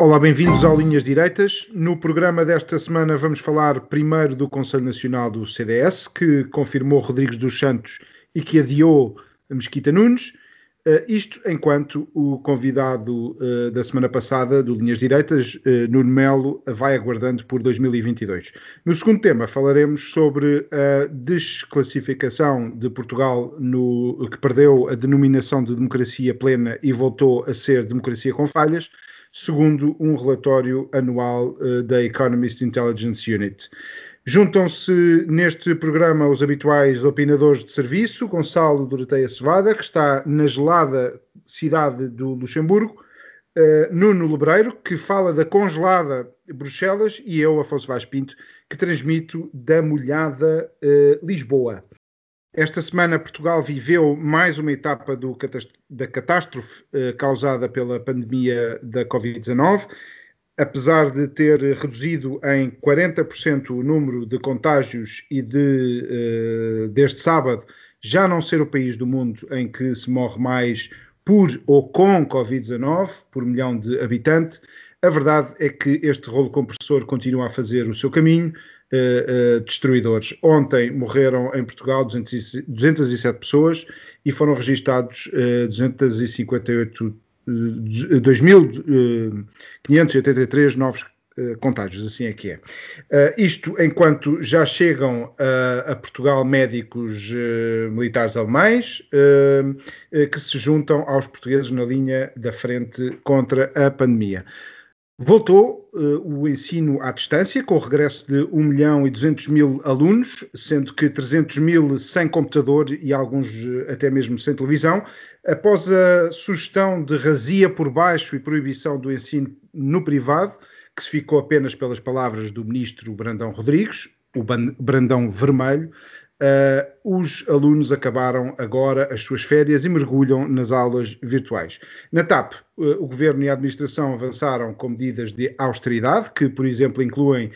Olá, bem-vindos ao Linhas Direitas. No programa desta semana vamos falar primeiro do Conselho Nacional do CDS, que confirmou Rodrigues dos Santos e que adiou Mesquita Nunes. Uh, isto enquanto o convidado uh, da semana passada do Linhas Direitas, uh, Nuno Melo, vai aguardando por 2022. No segundo tema falaremos sobre a desclassificação de Portugal no que perdeu a denominação de democracia plena e voltou a ser democracia com falhas segundo um relatório anual uh, da Economist Intelligence Unit. Juntam-se neste programa os habituais opinadores de serviço, Gonçalo Doroteia Cevada, que está na gelada cidade do Luxemburgo, uh, Nuno Lebreiro, que fala da congelada Bruxelas, e eu, Afonso Vaz Pinto, que transmito da molhada uh, Lisboa. Esta semana, Portugal viveu mais uma etapa do, da catástrofe eh, causada pela pandemia da Covid-19. Apesar de ter reduzido em 40% o número de contágios e de, eh, deste sábado, já não ser o país do mundo em que se morre mais por ou com Covid-19, por milhão de habitantes, a verdade é que este rolo compressor continua a fazer o seu caminho uh, destruidores. Ontem morreram em Portugal 207 pessoas e foram registados uh, 258 2.583 novos contágios, assim é que é. Uh, isto enquanto já chegam uh, a Portugal médicos uh, militares alemães que se juntam aos portugueses na linha da frente contra a pandemia. Voltou uh, o ensino à distância, com o regresso de 1 milhão e 200 mil alunos, sendo que 300 mil sem computador e alguns uh, até mesmo sem televisão. Após a sugestão de razia por baixo e proibição do ensino no privado, que se ficou apenas pelas palavras do ministro Brandão Rodrigues, o Brandão Vermelho, Uh, os alunos acabaram agora as suas férias e mergulham nas aulas virtuais. Na TAP, uh, o governo e a administração avançaram com medidas de austeridade, que, por exemplo, incluem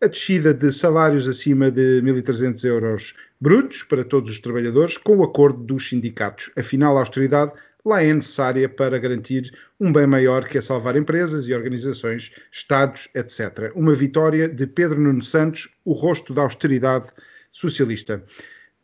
a descida de salários acima de 1.300 euros brutos para todos os trabalhadores, com o acordo dos sindicatos. Afinal, a austeridade lá é necessária para garantir um bem maior que é salvar empresas e organizações, Estados, etc. Uma vitória de Pedro Nuno Santos, o rosto da austeridade socialista.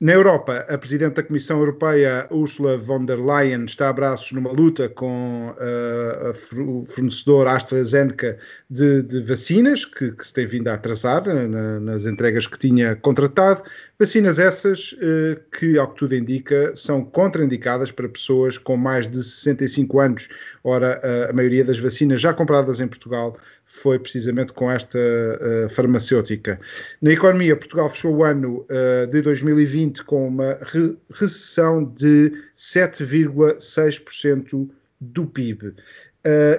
Na Europa, a Presidente da Comissão Europeia, Ursula von der Leyen, está a braços numa luta com uh, o fornecedor AstraZeneca de, de vacinas, que, que, se tem vindo a atrasar na, nas entregas que tinha contratado. Vacinas essas uh, que, ao que tudo indica, são contraindicadas para pessoas com mais de 65 anos. Ora, a, maioria das vacinas já compradas em Portugal foi precisamente com esta uh, farmacêutica. Na economia, Portugal fechou o ano uh, de 2020 com uma re recessão de 7,6% do PIB. Uh,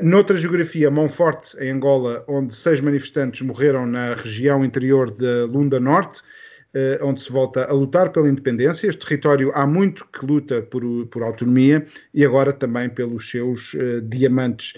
noutra geografia, Monforte, em Angola, onde seis manifestantes morreram na região interior de Lunda Norte, onde se volta a lutar pela independência. Este território há muito que luta por, por autonomia e agora também pelos seus uh, diamantes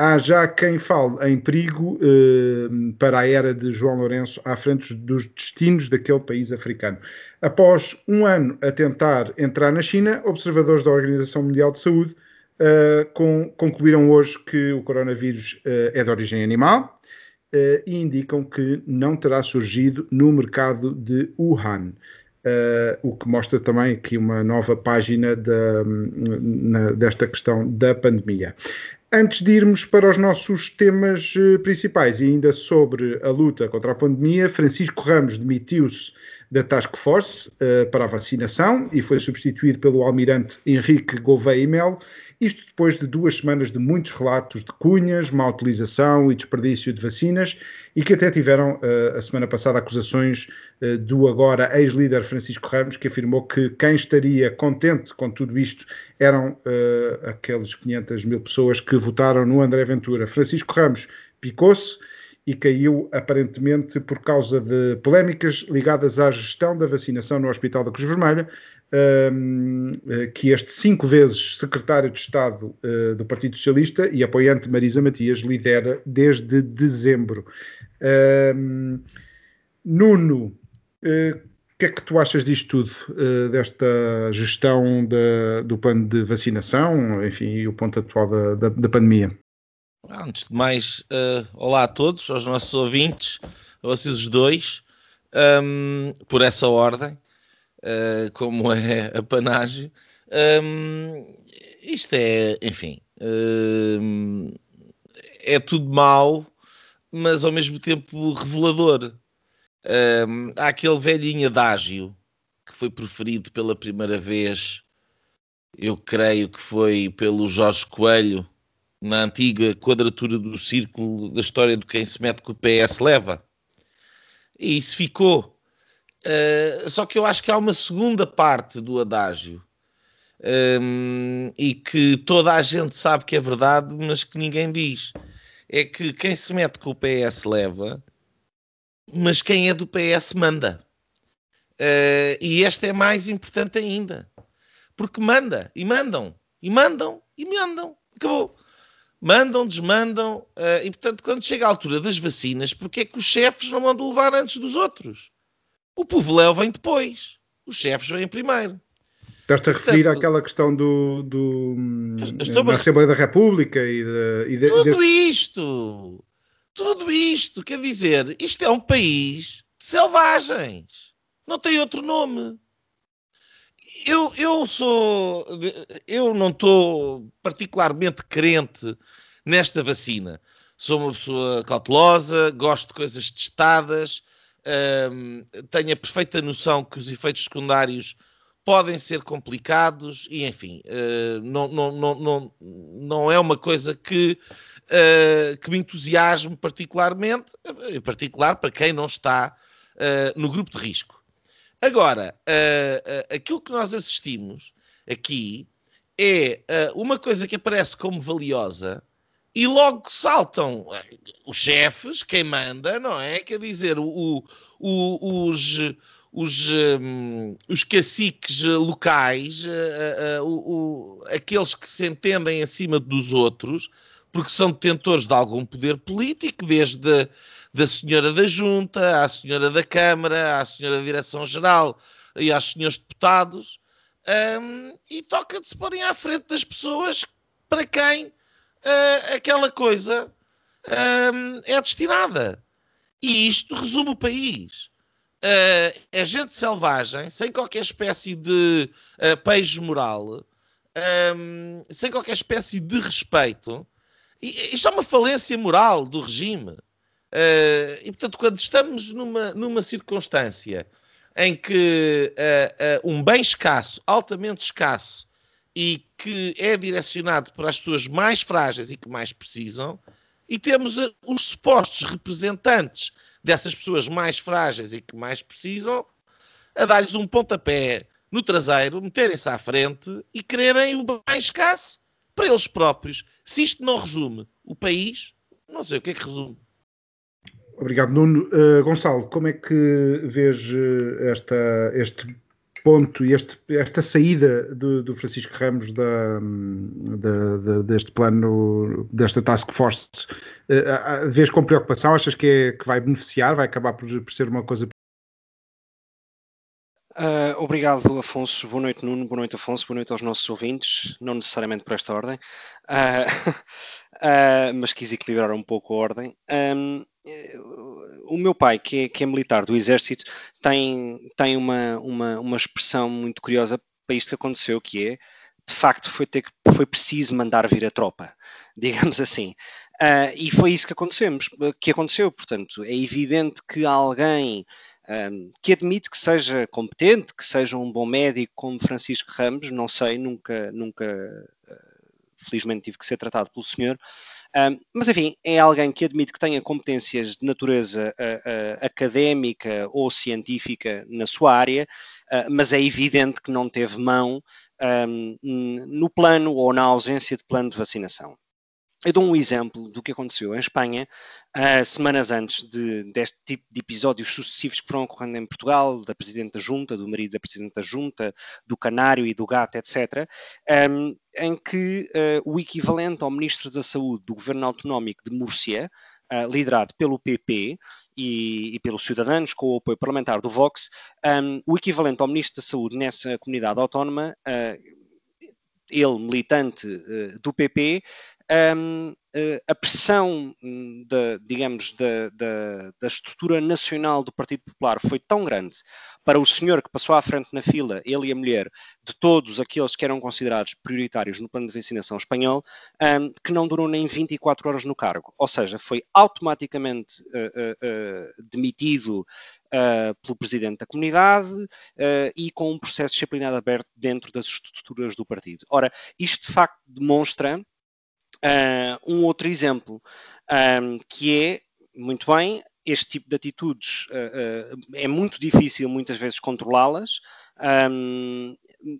há já quem fale em perigo eh, para a era de João Lourenço à frente dos destinos daquele país africano. Após um ano a tentar entrar na China, observadores da Organização Mundial de Saúde eh, com, concluíram hoje que o coronavírus eh, é de origem animal eh, e indicam que não terá surgido no mercado de Wuhan. Uh, o que mostra também aqui uma nova página na, desta questão da pandemia. Antes de irmos para os nossos temas uh, principais e ainda sobre a luta contra a pandemia, Francisco Ramos demitiu-se da Task Force uh, para a vacinação e foi substituído pelo almirante Henrique Gouveia e Melo, isto depois de duas semanas de muitos relatos de cunhas, má utilização e desperdício de vacinas e que até tiveram uh, a semana passada acusações uh, do agora ex-líder Francisco Ramos, que afirmou que quem estaria contente com tudo isto eram aqueles 500 mil pessoas que votaram no André Ventura. Francisco Ramos picou-se e caiu aparentemente por causa de polémicas ligadas à gestão da vacinação no Hospital da Cruz Vermelha, um, eh, que este cinco vezes secretário de Estado uh, do Partido Socialista e apoiante Marisa Matias lidera desde dezembro. Um, Nuno, uh, o que é que tu achas disto tudo, desta gestão do plano de vacinação, enfim, e o ponto atual da, da, da pandemia? Antes de mais, uh, olá a todos, aos nossos ouvintes, a vocês os dois, um, por essa ordem, uh, como é a panagem. Um, isto é, enfim, um, é tudo mau, mas ao mesmo tempo revelador. há aquele velhinho adágio que foi preferido pela primeira vez, eu creio que foi pelo Jorge Coelho na antiga quadratura do círculo da história do quem se mete com o PS leva. E isso ficou. Uh, só que eu acho que há uma segunda parte do adágio um, e que toda a gente sabe que é verdade, mas que ninguém diz. É que quem se mete com o PS leva, mas quem é do PS manda. Uh, e esta é mais importante ainda. Porque manda, e mandam, e mandam, e mandam. Acabou mandam, desmandam, uh, e portanto, quando chega a altura das vacinas, porque é que os chefes não mandam levar antes dos outros? O povo Léo vem depois, os chefes vêm primeiro. Estás-te a referir portanto, àquela questão do, do da Assembleia da República e, de, e de, Tudo isto! Tudo isto, quer dizer, isto é um país de selvagens. Não tem outro nome eu, eu sou. Eu não estou particularmente crente nesta vacina. Sou uma pessoa cautelosa, gosto de coisas testadas, hum, tenho a perfeita noção que os efeitos secundários podem ser complicados e, enfim, uh, não, não, não, não, é uma coisa que, uh, que me entusiasme particularmente, em particular para quem não está uh, no grupo de risco. Agora, uh, uh, aquilo que nós assistimos aqui é uh, uma coisa que aparece como valiosa e logo saltam os chefes, quem manda, não é? Quer dizer, o, o, os, os, um, os caciques locais, o, aqueles que se entendem acima dos outros, porque são detentores de algum poder político, desde da senhora da Junta, à senhora da Câmara, à senhora da Direção-Geral e aos senhores deputados, um, e toca de se porem à frente das pessoas para quem uh, aquela coisa um, é destinada. E isto resume o país. Uh, é gente selvagem, sem qualquer espécie de uh, peixe moral, um, sem qualquer espécie de respeito. E, isto é uma falência moral do regime. Uh, e, portanto, quando estamos numa, numa circunstância em que uh, uh, um bem escasso, altamente escasso, e que é direcionado para as pessoas mais frágeis e que mais precisam, e temos os supostos representantes dessas pessoas mais frágeis e que mais precisam, a dar-lhes um pontapé no traseiro, meterem-se à frente e quererem o bem escasso para eles próprios. Se isto não resume o país, não sei o que é que resume. Obrigado, Nuno. Uh, Gonçalo, como é que vês eh, esta, este ponto e esta saída do, do Francisco Ramos da, da, da, deste plano, desta task force? Uh, vês com preocupação? Achas que, é, que vai beneficiar? Vai acabar por, por ser uma coisa Uh, obrigado, Afonso. Boa noite, Nuno. Boa noite, Afonso. Boa noite aos nossos ouvintes. Não necessariamente por esta ordem, uh, uh, mas quis equilibrar um pouco a ordem. Um, o meu pai, que é, que é, militar do Exército, tem, tem uma, uma, uma expressão muito curiosa para isto que aconteceu, que é, de facto, foi, ter, foi preciso mandar vir a tropa, digamos assim. e foi isso que, acontecemos, que aconteceu. Portanto, é evidente que alguém um, que admite que seja competente, que seja um bom médico como Francisco Ramos, não sei, nunca, nunca, uh, felizmente tive que ser tratado pelo senhor, um, mas enfim, é alguém que admite que tenha competências de natureza uh, uh, académica ou científica na sua área, mas é evidente que não teve mão um, no plano ou na ausência de plano de vacinação. Eu dou um exemplo do que aconteceu em Espanha, uh, semanas antes de, deste tipo de episódios sucessivos que foram ocorrendo em Portugal, da Presidente Junta, do marido da Presidente Junta, do Canário e do Gato, etc., um, em que uh, o equivalente ao Ministro da Saúde do Governo Autonómico de Múrcia, uh, liderado pelo PP e, e, pelos Cidadãos, com o apoio parlamentar do Vox, um, o equivalente ao Ministro da Saúde nessa comunidade autónoma ele militante do PP, um, eh, a pressão, hum, da, digamos, da, da, da, estrutura nacional do Partido Popular foi tão grande para o senhor que passou à frente na fila, ele e a mulher, de todos aqueles que eram considerados prioritários no plano de vacinação espanhol, um, que não durou nem 24 horas no cargo. Ou seja, foi automaticamente uh, uh, uh, demitido pelo presidente da comunidade e com um processo disciplinar aberto dentro das estruturas do partido. Ora, isto de facto demonstra Uh, um outro exemplo, um, que é, muito bem, este tipo de atitudes uh, uh, é muito difícil muitas vezes controlá-las, um,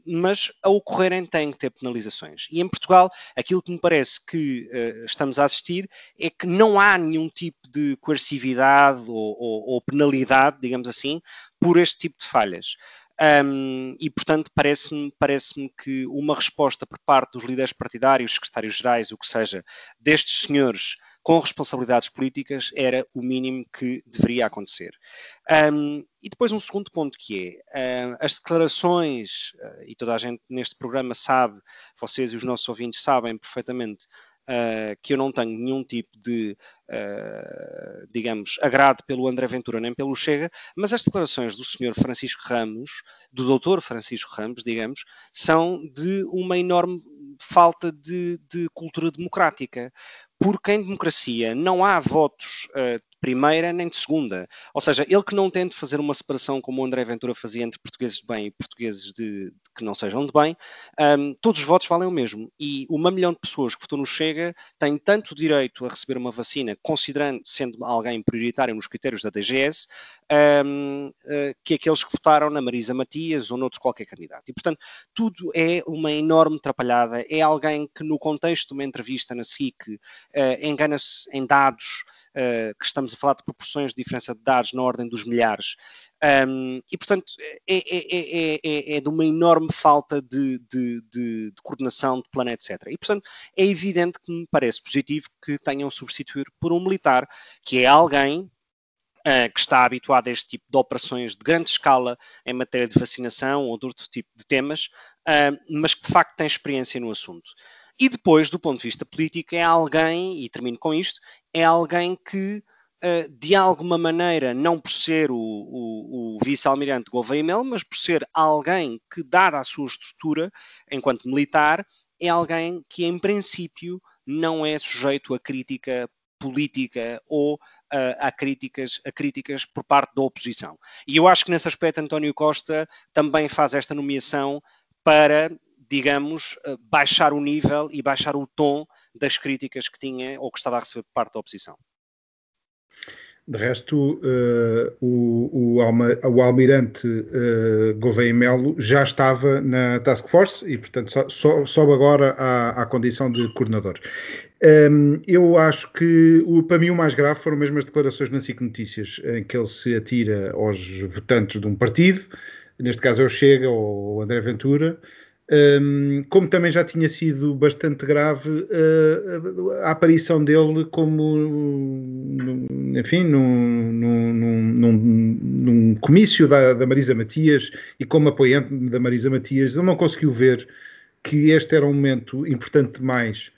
mas a ocorrerem têm que ter penalizações. E em Portugal, aquilo que me parece que uh, estamos a assistir é que não há nenhum tipo de coercividade ou, ou, ou penalidade, digamos assim, por este tipo de falhas. Um, e, portanto, parece-me parece que uma resposta por parte dos líderes partidários, secretários-gerais, o que seja, destes senhores com responsabilidades políticas, era o mínimo que deveria acontecer. Um, e depois um segundo ponto que é, uh, as declarações, uh, e toda a gente neste programa sabe, vocês e os nossos ouvintes sabem perfeitamente, uh, que eu não tenho nenhum tipo de, uh, digamos, agrado pelo André Ventura nem pelo Chega, mas as declarações do senhor Francisco Ramos, do doutor Francisco Ramos, digamos, são de uma enorme falta de, de cultura democrática. Porque em democracia não há votos uh, primeira nem de segunda. Ou seja, ele que não tente fazer uma separação como o André Ventura fazia entre portugueses de bem e portugueses de, de que não sejam de bem, um, todos os votos valem o mesmo. E uma milhão de pessoas que votou no Chega têm tanto direito a receber uma vacina, considerando sendo alguém prioritário nos critérios da DGS, um, uh, que aqueles que votaram na Marisa Matias ou noutro qualquer candidato. E, portanto, tudo é uma enorme atrapalhada. É alguém que, no contexto de uma entrevista na SIC, uh, engana-se em dados uh, que estamos a falar de proporções de diferença de dados na ordem dos milhares. Um, e, portanto, é, é, é, é, de uma enorme falta de, de, de, de, coordenação de plano, etc. E, portanto, é evidente que me parece positivo que tenham substituir por um militar, que é alguém Uh, que está habituado a este tipo de operações de grande escala em matéria de vacinação ou de outro tipo de temas, uh, mas que de facto tem experiência no assunto. E depois, do ponto de vista político, é alguém, e termino com isto, é alguém que, uh, de alguma maneira, não por ser o, o, o vice-almirante Gouveia Mel, mas por ser alguém que, dada a sua estrutura enquanto militar, é alguém que, em princípio, não é sujeito a crítica política ou uh, a, críticas, a críticas por parte da oposição. E eu acho que nesse aspecto António Costa também faz esta nomeação para digamos, eh, baixar o nível e baixar o tom das críticas que tinha ou que estava a receber por parte da oposição. De resto, uh, o, o, alma, o, almirante uh, Gouveia Melo já estava na Task Force e, portanto, só, sobe agora à, à, condição de coordenador. Um, ehm, eu acho que, o, para mim, o mais grave foram mesmo as declarações na SIC Notícias, em que ele se atira aos votantes de um partido, neste caso é o Chega ou o André Ventura, um, como também já tinha sido bastante grave uh, a aparição dele como, enfim, num, num, num, num comício da, da, Marisa Matias e como apoiante da Marisa Matias, ele não conseguiu ver que este era um momento importante demais,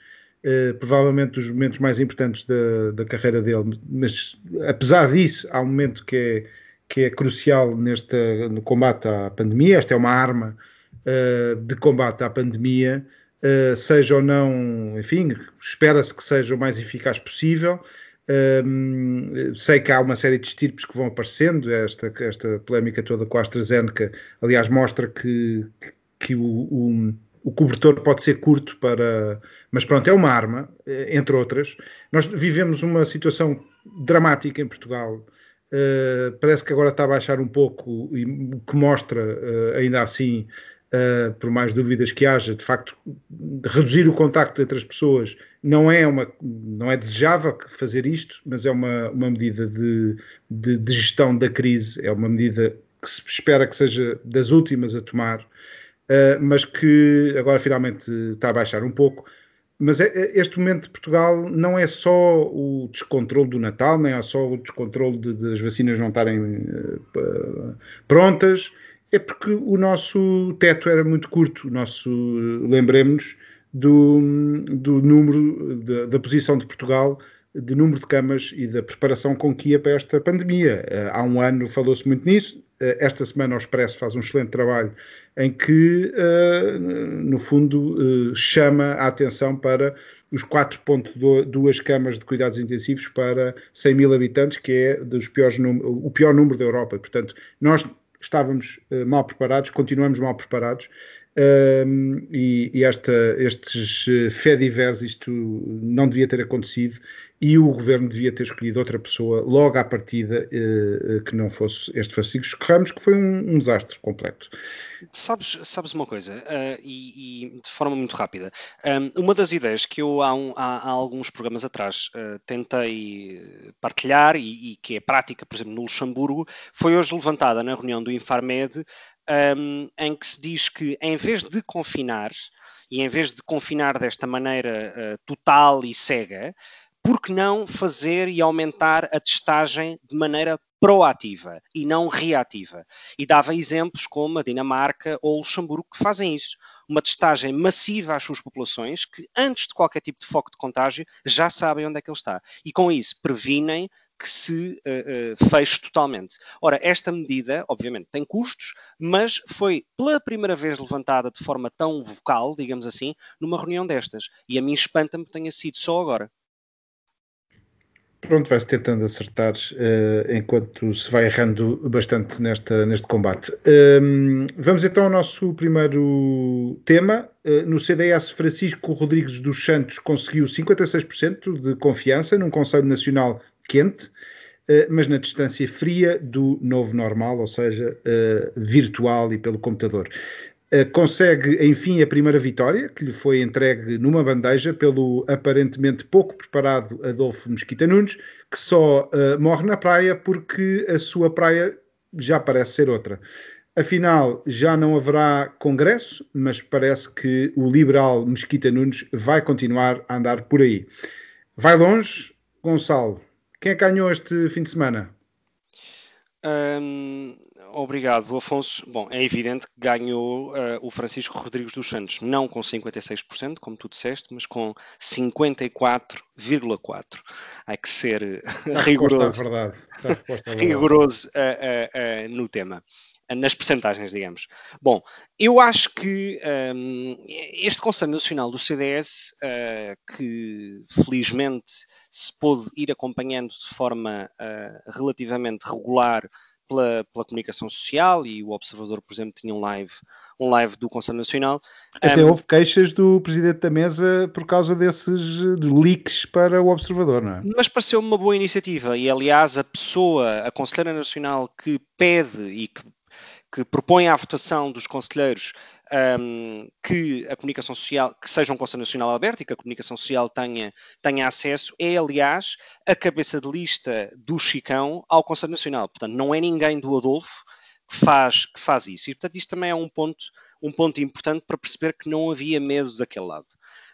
uh, provavelmente dos momentos mais importantes da, da carreira dele, mas apesar disso, há um momento que é, que é crucial neste, no combate à pandemia, esta é uma arma uh, de combate à pandemia, uh, seja ou não, enfim, espera-se que seja o mais eficaz possível. Um, sei que há uma série de estirpes que vão aparecendo, esta, esta polémica toda com a AstraZeneca, aliás, mostra que, que o, o, o, cobertor pode ser curto para. Mas pronto, é uma arma, entre outras. Nós vivemos uma situação dramática em Portugal. Uh, parece que agora está a baixar um pouco, e que mostra, uh, ainda assim, uh, por mais dúvidas que haja, de facto, de reduzir o contacto entre as pessoas não é, uma, não é desejável fazer isto, mas é uma, uma medida de, de, de gestão da crise, é uma medida que se espera que seja das últimas a tomar, uh, mas que agora finalmente está a baixar um pouco. Mas é, é, este momento de Portugal não é só o descontrole do Natal, nem é só o descontrole de, de as vacinas não estarem uh, prontas, é porque o nosso teto era muito curto. O nosso, lembremos do, do número, da, posição de Portugal de número de camas e da preparação com que ia para esta pandemia. Uh, há um ano falou-se muito nisso. Uh, esta semana o Expresso faz um excelente trabalho em que, no fundo, chama a atenção para os 4.2 camas de cuidados intensivos para 100 mil habitantes, que é dos piores o pior número da Europa. Portanto, nós estávamos mal preparados, continuamos mal preparados um, e, e esta, estes eh, fé divers, isto não devia ter acontecido e o governo devia ter escolhido outra pessoa logo à partida uh, que não fosse este Francisco Ramos, que foi um, um desastre completo. Sabes, sabes uma coisa, uh, e, e, de forma muito rápida, um, uma das ideias que eu há, um, há, há alguns programas atrás uh, tentei partilhar e, e, que é prática, por exemplo, no Luxemburgo, foi hoje levantada na reunião do Infarmed um, em que se diz que em vez de confinar, e em vez de confinar desta maneira uh, total e cega, por que não fazer e aumentar a testagem de maneira proativa e não reativa? E dava exemplos como a Dinamarca ou o Luxemburgo que fazem isso. Uma testagem massiva às suas populações que, antes de qualquer tipo de foco de contágio, já sabem onde é que ele está. E com isso previnem que se uh, uh, feche totalmente. Ora, esta medida, obviamente, tem custos, mas foi pela primeira vez levantada de forma tão vocal, digamos assim, numa reunião destas. E a mim espanta-me que tenha sido só agora. Pronto, vai-se tentando acertar uh, enquanto se vai errando bastante nesta, neste combate. Um, vamos então ao nosso primeiro tema. Uh, no CDS, Francisco Rodrigues dos Santos conseguiu 56% de confiança num Conselho Nacional quente, uh, mas na distância fria do novo normal, ou seja, virtual e pelo computador. Eh, consegue, enfim, a primeira vitória, que lhe foi entregue numa bandeja pelo aparentemente pouco preparado Adolfo Mesquita Nunes, que só uh, morre na praia porque a sua praia já parece ser outra. Afinal, já não haverá congresso, mas parece que o liberal Mesquita Nunes vai continuar a andar por aí. Vai longe, Gonçalo. Quem é que ganhou este fim de semana? Um, obrigado, Afonso. Bom, é evidente que ganhou uh, o Francisco Rodrigues dos Santos, não com 56%, como tu disseste, mas com 54,4%. Há que ser Está rigoroso, verdade. Está rigoroso uh, uh, no tema nas percentagens, digamos. Bom, eu acho que um, este Conselho Nacional do CDS, uh, que felizmente se pôde ir acompanhando de forma uh, relativamente regular pela, pela, comunicação social e o Observador, por exemplo, tinha um live, um live do Conselho Nacional. Até um, houve queixas do Presidente da Mesa por causa desses leaks para o Observador, não é? Mas pareceu-me uma boa iniciativa e, aliás, a pessoa, a Conselheira Nacional que pede e que que propõe à votação dos conselheiros um, que a comunicação social, que seja um Conselho Nacional aberto e que a comunicação social tenha, tenha acesso, é, aliás, a cabeça de lista do Chicão ao Conselho Nacional. Portanto, não é ninguém do Adolfo que faz, que faz isso. E, portanto, isto também é um ponto, um ponto importante para perceber que não havia medo daquele lado.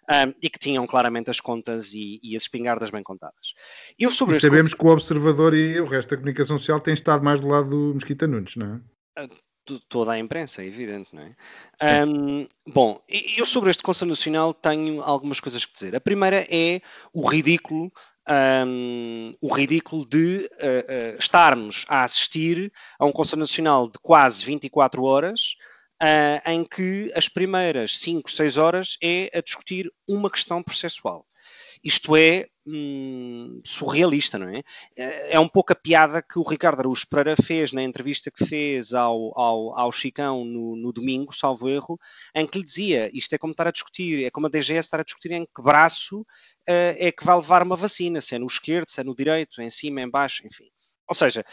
Um, e que tinham claramente as contas e, e as espingardas bem contadas. Eu sobre e sabemos que o Observador e o resto da comunicação social têm estado mais do lado do Mesquita Nunes, não é? Toda a imprensa, é evidente, não é? Um, bom, eu sobre este Conselho Nacional tenho algumas coisas que dizer. A primeira é o ridículo um, o ridículo de uh, uh, estarmos a assistir a um Conselho Nacional de quase 24 horas, uh, em que as primeiras 5, 6 horas é a discutir uma questão processual. Isto é hum, surrealista, não é? é? É um pouco a piada que o Ricardo Araújo Pereira fez na entrevista que fez ao, ao, ao Chicão no, no, domingo, salvo erro, em que lhe dizia isto é como estar a discutir, é como a DGS estar a discutir em que braço uh, é que vai levar uma vacina, se é no esquerdo, se é no direito, em cima, em baixo, enfim. Ou seja,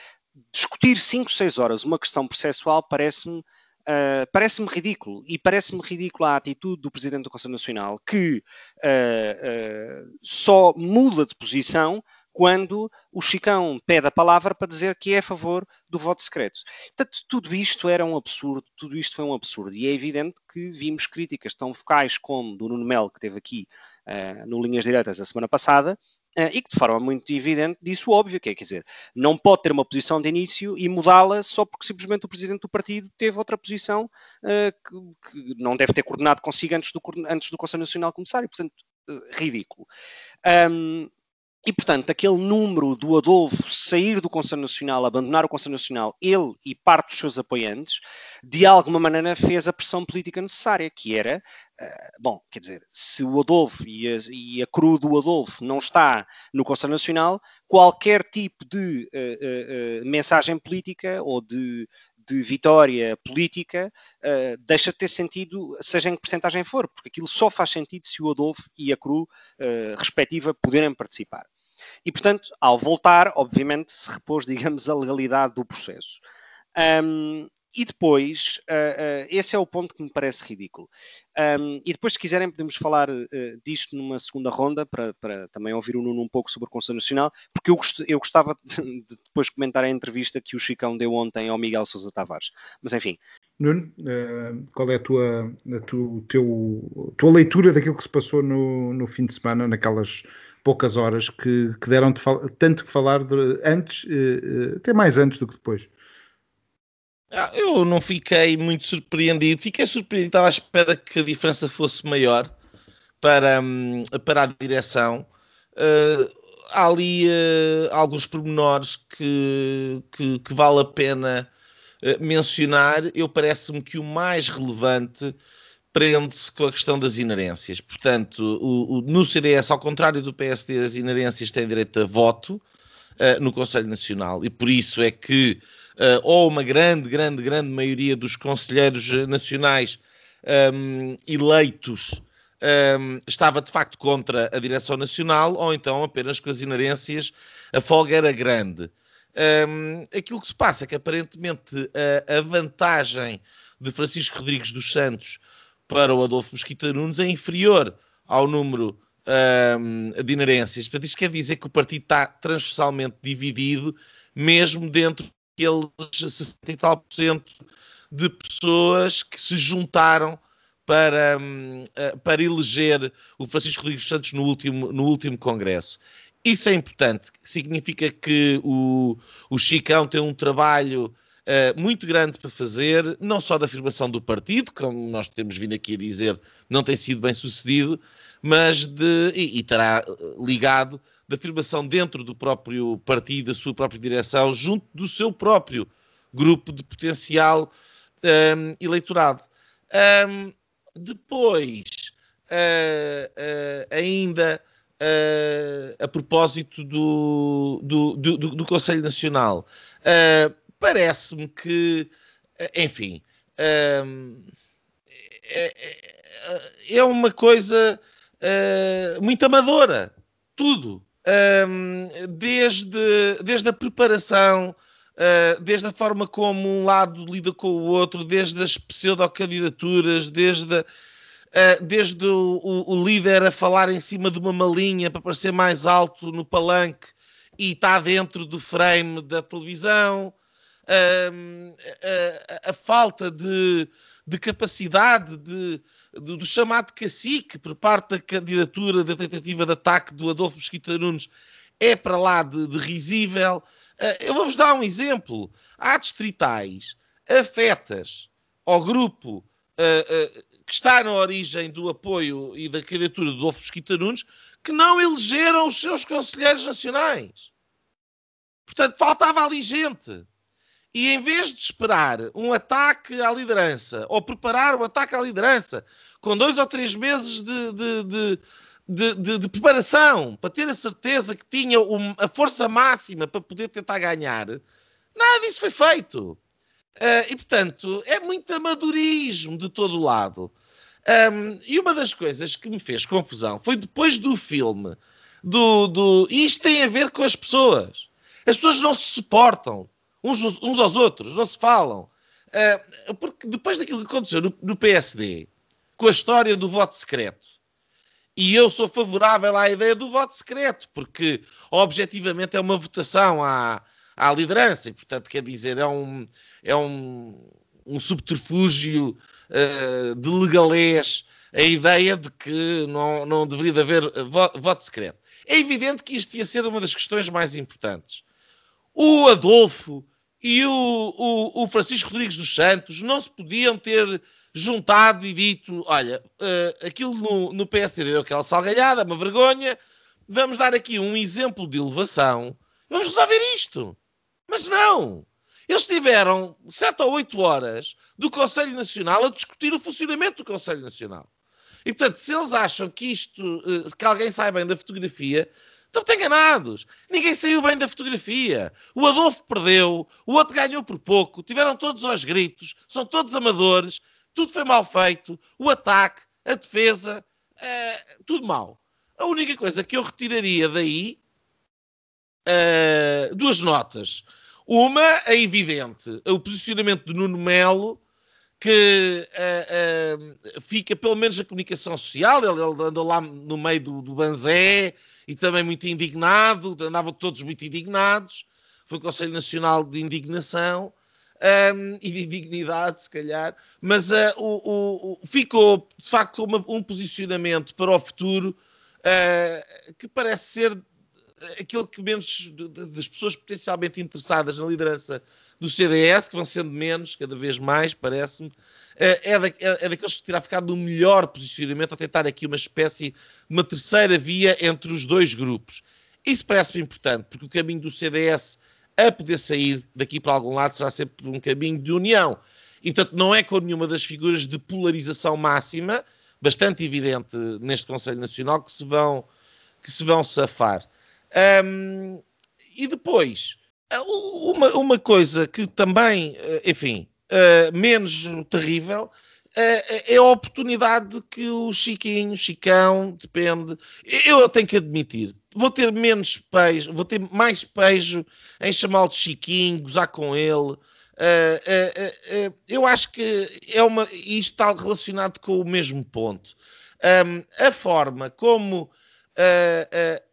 discutir 5, 6 horas uma questão processual parece-me uh, parece-me ridículo. E parece-me ridícula a atitude do Presidente do Conselho Nacional, que uh, só muda de posição quando o Chicão pede a palavra para dizer que é a favor do voto secreto. Portanto, tudo isto era um absurdo, tudo isto foi um absurdo. E é evidente que vimos críticas tão focais como do Nuno Melo, que teve aqui uh, no Linhas Diretas a semana passada, Uh, e que de forma muito evidente disse o óbvio, que é, quer dizer, não pode ter uma posição de início e mudá-la só porque simplesmente o presidente do partido teve outra posição uh, que, que, não deve ter coordenado consigo antes do, antes do Conselho Nacional começar, e portanto, uh, ridículo. Um, e, portanto, aquele número do Adolfo sair do Conselho Nacional, abandonar o Conselho Nacional, ele e parte dos seus apoiantes, de alguma maneira fez a pressão política necessária, que era, uh, bom, quer dizer, se o Adolfo e a, e a cru do Adolfo não está no Conselho Nacional, qualquer tipo de uh, uh, mensagem política ou de, de vitória política uh, deixa de ter sentido, seja em que porcentagem for, porque aquilo só faz sentido se o Adolfo e a Cru, uh, respectiva, puderem participar. E, portanto, ao voltar, obviamente, se repôs, digamos, a legalidade do processo. Um, e depois, uh, uh, esse é o ponto que me parece ridículo. Um, e depois, se quiserem, podemos falar uh, disto numa segunda ronda, para, para, também ouvir o Nuno um pouco sobre o Conselho Nacional, porque eu, gost, eu gostava de, de, depois comentar a entrevista que o Chicão deu ontem ao Miguel Sousa Tavares. Mas, enfim. Nuno, qual é a tua, a tu, teu, tua leitura daquilo que se passou no, no fim de semana, naquelas poucas horas que, que deram de tanto que falar de, antes, uh, até mais antes do que depois. Ah, eu não fiquei muito surpreendido. Fiquei surpreendido, estava à espera que a diferença fosse maior para, um, para a direção. Uh, há ali uh, alguns pormenores que, que, que, vale a pena uh, mencionar. Eu parece-me que o mais relevante prende-se com a questão das inerências. Portanto, o, o, no CDS, ao contrário do PSD, as inerências têm direito a voto uh, no Conselho Nacional e por isso é que uh, ou uma grande, grande, grande maioria dos conselheiros nacionais um, ehm, eleitos um, ehm, estava de facto contra a direção nacional, ou então apenas com as inerências a folga era grande. Um, ehm, aquilo que se passa é que aparentemente a, a vantagem de Francisco Rodrigues dos Santos para o Adolfo Mesquita Nunes é inferior ao número um, de inerências. Portanto, isto quer dizer que o partido está transversalmente dividido, mesmo dentro daqueles 60 e tal por cento de pessoas que se juntaram para, um, para eleger o Francisco Rodrigues Santos no último, no último congresso. Isso é importante, significa que o, o Chicão tem um trabalho uh, muito grande para fazer, não só da afirmação do partido, como nós temos vindo aqui a dizer, não tem sido bem sucedido, mas de. e, e estará ligado da afirmação dentro do próprio partido, da sua própria direção, junto do seu próprio grupo de potencial um, ehm, eleitorado. Um, ehm, depois, uh, uh, ainda uh, a propósito do, do, do, do, Conselho Nacional, parece-me que, enfim, hum, é, é, é, uma coisa uh, muito amadora. Tudo. Um, desde, desde a preparação, uh, desde a forma como um lado lida com o outro, desde as pseudo-candidaturas, desde, desde o, o, o, líder a falar em cima de uma malinha para parecer mais alto no palanque e está dentro do frame da televisão a, a, falta de, de capacidade de, de, do chamado cacique por parte da candidatura da tentativa de ataque do Adolfo Mesquita Nunes é para lá de, de risível. Uh, eu vou-vos dar um exemplo. Há distritais afetas ao grupo uh, uh, que está na origem do apoio e da candidatura do Adolfo Mesquita Nunes que não elegeram os seus conselheiros nacionais. Portanto, faltava ali gente. E em vez de esperar um ataque à liderança, ou preparar o um ataque à liderança, com dois ou três meses de, de, de, de preparação, para ter a certeza que tinha a força máxima para poder tentar ganhar, nada disso foi feito. Uh, e, portanto, é muito amadorismo de todo lado. Um, e uma das coisas que me fez confusão foi depois do filme. Do, do... E isto tem a ver com as pessoas. As pessoas não se suportam uns, uns aos outros, não se falam. Uh, porque depois daquilo que aconteceu no, no, PSD, com a história do voto secreto, e eu sou favorável à ideia do voto secreto, porque objetivamente é uma votação à, à liderança, e portanto quer dizer, é um, é um, um subterfúgio uh, de legalês a ideia de que não, não deveria haver voto, voto secreto. É evidente que isto ia ser uma das questões mais importantes. O Adolfo e o, o, o, Francisco Rodrigues dos Santos não se podiam ter juntado e dito: olha, uh, aquilo no, no PSD deu aquela salgalhada, uma vergonha, vamos dar aqui um exemplo de elevação, vamos resolver isto. Mas não! Eles tiveram sete ou oito horas do Conselho Nacional a discutir o funcionamento do Conselho Nacional. E, portanto, se eles acham que isto, eh, que alguém sai bem da fotografia, estão enganados. Ninguém saiu bem da fotografia. O Adolfo perdeu, o outro ganhou por pouco, tiveram todos aos gritos, são todos amadores, tudo foi mal feito, o ataque, a defesa, é, tudo mal. A única coisa que eu retiraria daí, é, duas notas. Uma é evidente, o posicionamento de Nuno Melo, que uh, uh, fica pelo menos a comunicação social, ele, ele andou lá no meio do, do Banzé e também muito indignado, andavam todos muito indignados, foi o Conselho Nacional de Indignação um, e de Indignidade, se calhar, mas uh, o, o, ficou de facto uma, um posicionamento para o futuro que parece ser aquilo que menos das pessoas potencialmente interessadas na liderança do CDS, que vão sendo menos, cada vez mais, parece-me, é, é, da, é, é, daqueles que terá ficado no melhor posicionamento a tentar aqui uma espécie de uma terceira via entre os dois grupos. Isso parece-me importante, porque o caminho do CDS a poder sair daqui para algum lado será sempre um caminho de união. E, portanto, não é com nenhuma das figuras de polarização máxima, bastante evidente neste Conselho Nacional, que se vão, que se vão safar. Um, e depois, uma, uma coisa que também, eh, enfim, uh, menos terrível, uh, é a oportunidade que o Chiquinho, Chicão, depende. Eu tenho que admitir, vou ter menos pejo, vou ter mais pejo em chamá-lo de Chiquinho, gozar com ele. Uh, eu acho que é uma. Isto está relacionado com o mesmo ponto. Um, a forma como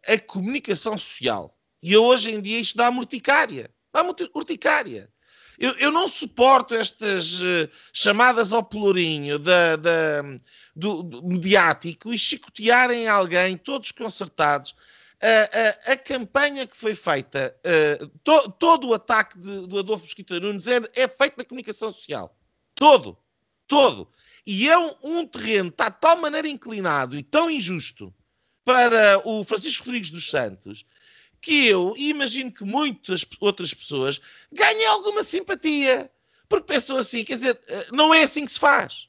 a comunicação social. E eu, hoje em dia isto dá urticária. Dá urticária. Eu, eu não suporto estas uh, chamadas ao pelourinho da, da, do, do, mediático e chicotearem alguém, todos concertados. A, a, a, campanha que foi feita, uh, to, todo o ataque de, do Adolfo Mosquita Nunes é, é, feito na comunicação social. Todo. Todo. E é um, um terreno está de tal maneira inclinado e tão injusto para o Francisco Rodrigues dos Santos que eu imagino que muitas outras pessoas ganhem alguma simpatia. Porque pensam assim, quer dizer, eh, não é assim que se faz.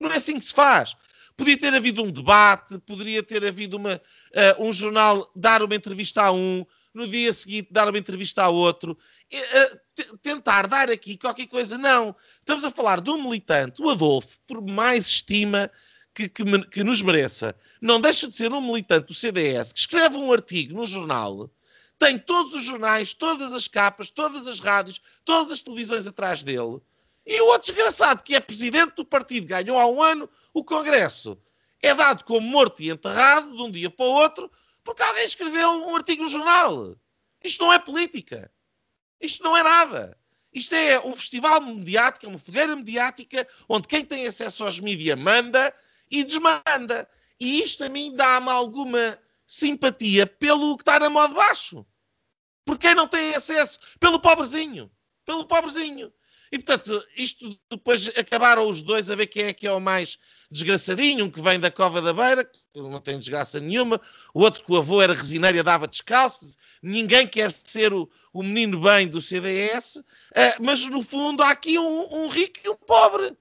Não é assim que se faz. Podia ter havido um debate, poderia ter havido uma, uh, um jornal dar uma entrevista a um, no dia seguinte dar uma entrevista a outro, uh, tentar dar aqui qualquer coisa. Não. Estamos a falar de um militante, o Adolfo, por mais estima que, que, que, nos mereça, não deixa de ser um militante do CDS que escreve um artigo no jornal, tem todos os jornais, todas as capas, todas as rádios, todas as televisões atrás dele, e o outro desgraçado, que é presidente do partido, ganhou há um ano o Congresso, é dado como morto e enterrado de um dia para o outro, porque alguém escreveu um artigo no jornal. Isto não é política. Isto não é nada. Isto é um festival mediático, é uma fogueira mediática, onde quem tem acesso aos mídias manda e desmanda. E isto a mim dá-me alguma simpatia pelo que está na mão de baixo. Por quem não tem acesso? Pelo pobrezinho. Pelo pobrezinho. E portanto, isto depois acabaram os dois a ver quem é que é o mais desgraçadinho, um que vem da Cova da Beira, que não tem desgraça nenhuma, o outro que o avô era resineiro e dava descalço, ninguém quer ser o, o menino bem do CDS, uh, eh, mas no fundo há aqui um, um rico e um pobre.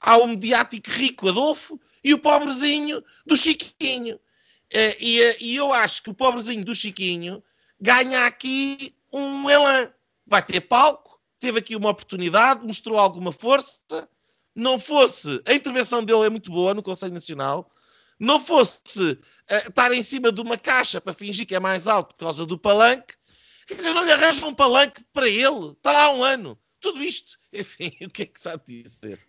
Há o mediático rico Adolfo e o pobrezinho do Chiquinho. Eh, e, eh, e eu acho que o pobrezinho do Chiquinho ganha aqui um elan. Vai ter palco, teve aqui uma oportunidade, mostrou alguma força. Não fosse, a intervenção dele é muito boa no Conselho Nacional, não fosse uh, estar em cima de uma caixa para fingir que é mais alto por causa do palanque, quer dizer, não lhe arranjam um palanque para ele, está lá há um ano. Tudo isto enfim, o que é que sabe dizer?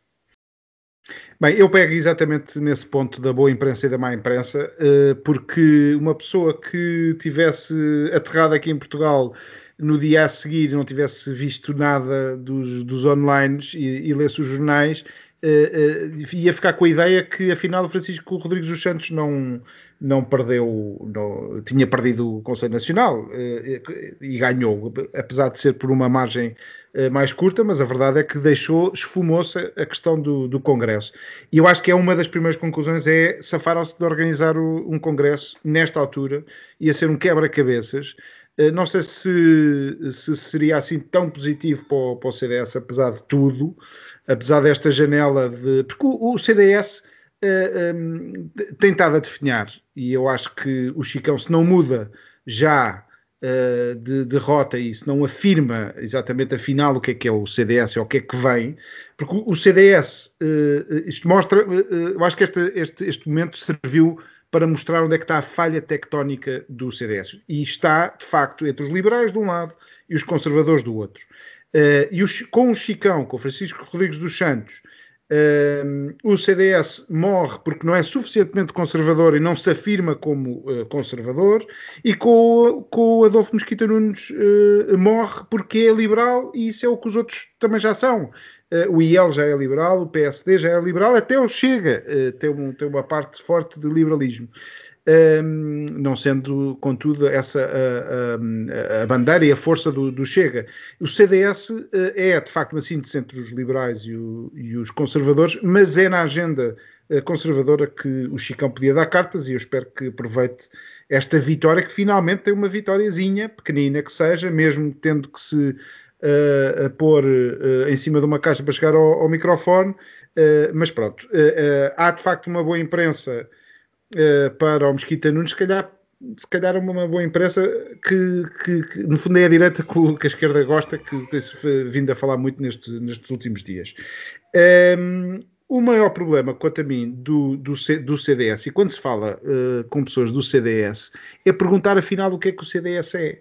Bem, eu pego exatamente nesse ponto da boa imprensa e da má imprensa, eh, porque uma pessoa que tivesse aterrado aqui em Portugal no dia a seguir não tivesse visto nada dos, dos online e, e lesse os jornais, uh, uh, ia ficar com a ideia que afinal o Francisco Rodrigues dos Santos não, não perdeu, não, tinha perdido o Conselho Nacional uh, e ganhou, apesar de ser por uma margem mais curta, mas a verdade é que deixou, esfumou-se a questão do, do Congresso. E eu acho que é uma das primeiras conclusões é safaram-se de organizar o, um Congresso nesta altura, ia ser um quebra-cabeças, não sei se, se, seria assim tão positivo para o, para o CDS, apesar de tudo, apesar desta janela de. Porque o, o CDS uh, eh, um, eh, tem estado a definhar, e eu acho que o Chicão, se não muda já uh, de derrota e se não afirma exatamente afinal o que é que é o CDS ou o que é que vem, porque o CDS, uh, isto mostra, eu acho que este, este, este momento serviu para mostrar onde é que está a falha tectónica do CDS. E está, de facto, entre os liberais de um lado e os conservadores do outro. Uh, e o, com o Chicão, com o Francisco Rodrigues dos Santos, uh, o CDS morre porque não é suficientemente conservador e não se afirma como uh, conservador, e com, com o Adolfo Mesquita Nunes morre porque é liberal e isso é o que os outros também já são. o IEL já é liberal, o PSD já é liberal, até o Chega tem, um, tem uma parte forte de liberalismo não sendo, contudo, essa a, a, a, bandeira e a força do, do Chega. O CDS eh, é, de facto, uma síntese entre os liberais e, o, e, os conservadores, mas é na agenda eh, conservadora que o Chicão podia dar cartas e eu espero que aproveite esta vitória, que finalmente tem uma vitóriazinha, pequenina que seja, mesmo tendo que se uh, pôr uh, em cima de uma caixa para chegar ao, ao microfone, uh, mas pronto, há de facto uma boa imprensa uh, para o Mesquita Nunes, se calhar, se calhar é uma boa imprensa que, que, que, no fundo é a direita que, que a esquerda gosta, que tem-se vindo a falar muito nestes, nestes últimos dias. Um, ehm, o maior problema, quanto a mim, do, do, do CDS, e quando se fala uh, com pessoas do CDS, é perguntar afinal o que é que o CDS é.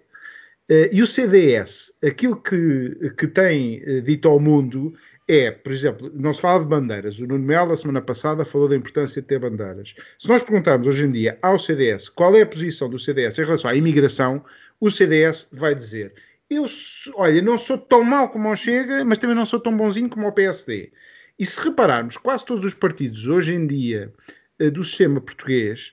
Uh, e o CDS, aquilo que, que tem uh, dito ao mundo é, por exemplo, não se fala de bandeiras. O Nuno Melo, a semana passada, falou da importância de ter bandeiras. Se nós perguntarmos hoje em dia ao CDS qual é a posição do CDS em relação à imigração, o CDS vai dizer: Eu, olha, não sou tão mau como o Chega, mas também não sou tão bonzinho como o PSD. E se repararmos, quase todos os partidos hoje em dia eh, do sistema português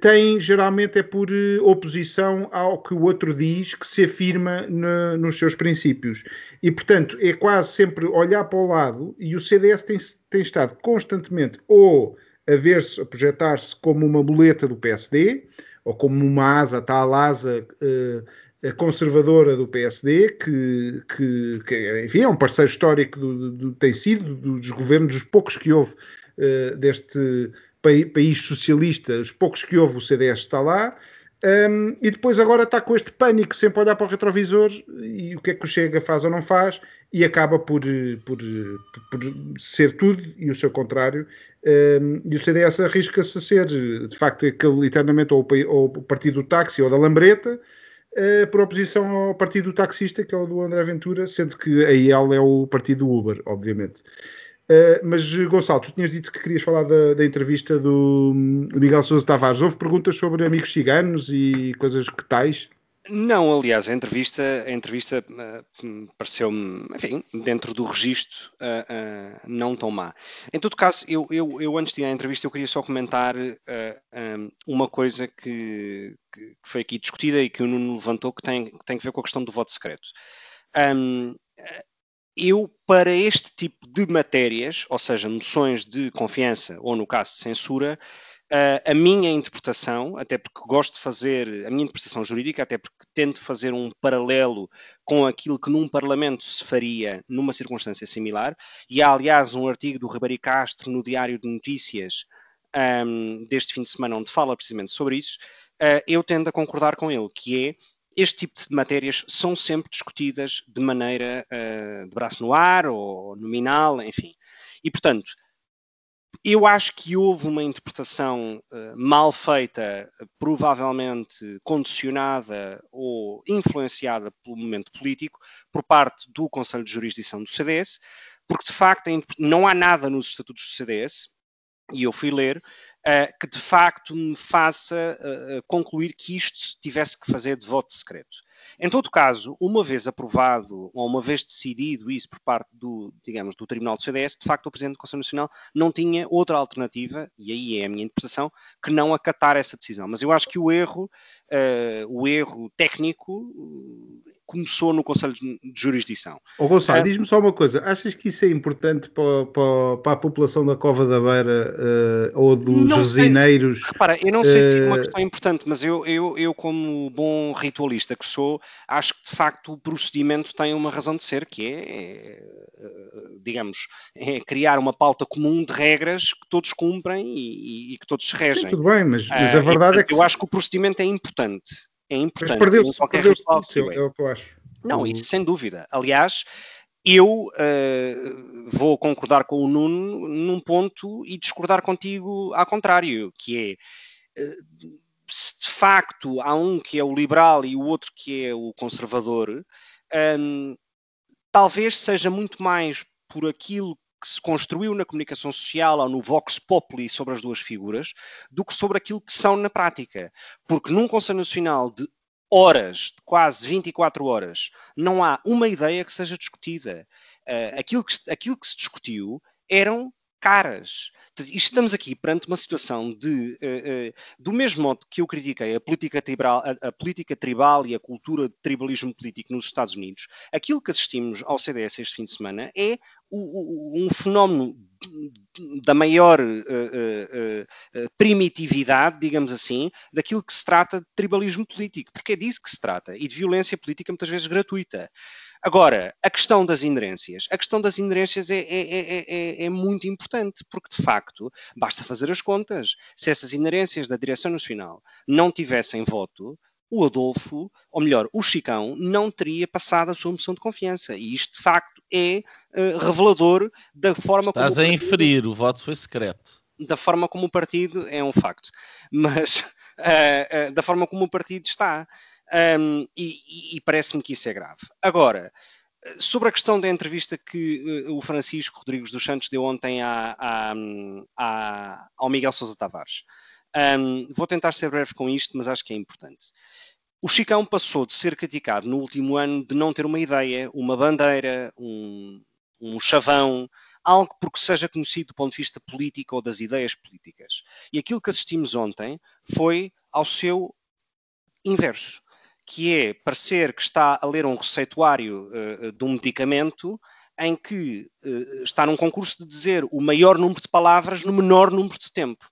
tem geralmente é por eh, oposição ao que o outro diz, que se afirma no, nos seus princípios. E, portanto, é quase sempre olhar para o lado, e o CDS tem, tem estado constantemente ou a ver-se, a projetar-se como uma boleta do PSD, ou como uma asa, tal asa uh, conservadora do PSD, que, que, que, enfim, é um parceiro histórico do, do, tem sido, dos governos, dos poucos que houve uh, deste país socialista, os poucos que houve, o CDS está lá. Um, e depois agora está com este pânico, sempre olhar para o retrovisor e o que é que o Chega faz ou não faz, e acaba por, por, por ser tudo e o seu contrário. Um, e o CDS arrisca-se a ser, de facto, aquele eternamente ou, ou o partido do táxi ou da lambreta, uh, por oposição ao partido do taxista, que é o do André Ventura, sendo que a IEL é o partido do Uber, obviamente. Uh, mas, Gonçalo, tu tinhas dito que querias falar da, da entrevista do Miguel Sousa Tavares. Houve perguntas sobre amigos ciganos e coisas que tais? Não, aliás, a entrevista, a entrevista uh, pareceu-me, enfim, dentro do registro, uh, não tão má. Em todo caso, eu, eu, eu, antes de ir à entrevista, eu queria só comentar um, uma coisa que, que, foi aqui discutida e que o Nuno levantou, que tem, que tem a ver com a questão do voto secreto. Um, eu, para este tipo de matérias, ou seja, moções de confiança ou, no caso, de censura, a minha interpretação, até porque gosto de fazer, a minha interpretação jurídica, até porque tento fazer um paralelo com aquilo que num Parlamento se faria numa circunstância similar, e há, aliás, um artigo do Ribeirinho Castro no Diário de Notícias um, deste fim de semana, onde fala precisamente sobre isso, uh, eu tendo a concordar com ele, que é este tipo de matérias são sempre discutidas de maneira uh, de braço no ar ou nominal, enfim. E, portanto, eu acho que houve uma interpretação uh, mal feita, provavelmente condicionada ou influenciada pelo momento político, por parte do Conselho de Jurisdição do CDS, porque de facto não há nada nos estatutos do CDS, e eu fui ler, que de facto me faça uh, concluir que isto tivesse que fazer de voto secreto. Em todo caso, uma vez aprovado ou uma vez decidido isso por parte do, digamos, do Tribunal do CDS, de facto o Presidente do Conselho Nacional não tinha outra alternativa, e aí é a minha interpretação, que não acatar essa decisão. Mas eu acho que o erro, uh, o erro técnico começou no Conselho de Jurisdição. Ô oh, Gonçalo, uh, diz-me só uma coisa, achas que isso é importante para, para, para a população da Cova da Beira uh, ou dos resineiros? Repara, eu não sei se é uma eh, questão importante, mas eu, eu, eu como bom ritualista que sou, acho que de facto o procedimento tem uma razão de ser, que é, é digamos, é criar uma pauta comum de regras que todos cumprem e, e que todos se regem. Sim, tudo bem, mas, mas a verdade é que... Eu acho que o procedimento é importante é importante. Mas perdeu-se perdeu é o que eu acho. Não, isso sem dúvida. Aliás, eu uh, vou concordar com o Nuno num ponto e discordar contigo ao contrário, que é uh, se de facto há um que é o liberal e o outro que é o conservador, um, ehm, talvez seja muito mais por aquilo que se construiu na comunicação social ou no vox populi sobre as duas figuras, do que sobre aquilo que são na prática. Porque num Conselho Nacional de horas, de quase 24 horas, não há uma ideia que seja discutida. Uh, aquilo, que, aquilo que se discutiu eram caras. Estamos aqui perante uma situação de, uh, uh, do mesmo modo que eu critiquei a política, tribal, a, a, política tribal e a cultura de tribalismo político nos Estados Unidos, aquilo que assistimos ao CDS este fim de semana é o, o, um fenómeno da maior uh, primitividade, digamos assim, daquilo que se trata de tribalismo político, porque é disso que se trata, e de violência política muitas vezes gratuita. Agora, a questão das inerências. A questão das inerências é, é, é, é, muito importante, porque de facto basta fazer as contas. Se essas inerências da Direção Nacional não tivessem voto, o Adolfo, ou melhor, o Chicão, não teria passado a sua moção de confiança. E isto, de facto, é uh, revelador da forma Estás como. Estás a inferir, o voto foi secreto. Da forma como o partido, é um facto, mas uh, uh, da forma como o partido está. Um, e, e parece-me que isso é grave. Agora, sobre a questão da entrevista que uh, o Francisco Rodrigues dos Santos deu ontem à, à, à, ao Miguel Sousa Tavares. Um, vou tentar ser breve com isto, mas acho que é importante. O Chicão passou de ser criticado no último ano de não ter uma ideia, uma bandeira, um, um chavão, algo porque seja conhecido do ponto de vista político ou das ideias políticas. E aquilo que assistimos ontem foi ao seu inverso que é parecer que está a ler um receituário uh, de um medicamento em que uh, está num concurso de dizer o maior número de palavras no menor número de tempo.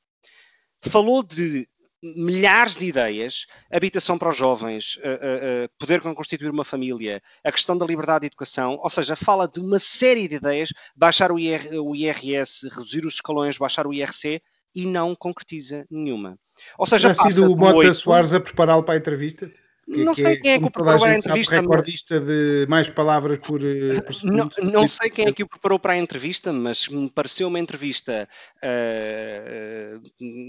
Falou de milhares de ideias, habitação para os jovens, uh, poder constituir uma família, a questão da liberdade de educação, ou seja, fala de uma série de ideias, baixar o, IR, o IRS, reduzir os escalões, baixar o IRC, e não concretiza nenhuma. Ou seja, Terá sido o Mota 8... Soares a prepará-lo para a entrevista? Que, não sei que quem é que o preparou para a entrevista. recordista de mais palavras por, eh, por não, não, sei quem é que o preparou para a entrevista, mas me pareceu uma entrevista uh,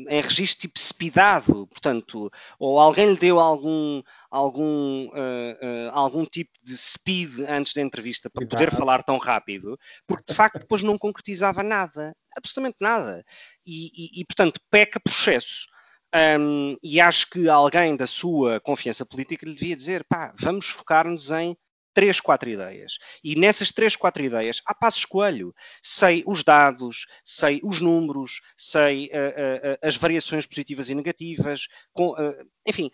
em registro tipo speedado, portanto, ou alguém lhe deu algum, algum, uh, algum tipo de speed antes da entrevista para poder falar tão rápido, porque de facto depois não concretizava nada, absolutamente nada. E, e, e portanto, peca processo. Um, e acho que alguém da sua confiança política lhe devia dizer: pá, vamos focar-nos em três, quatro ideias. E nessas três, quatro ideias, há passo escolho. Sei os dados, sei os números, sei uh, uh, uh, as variações positivas e negativas, com, enfim,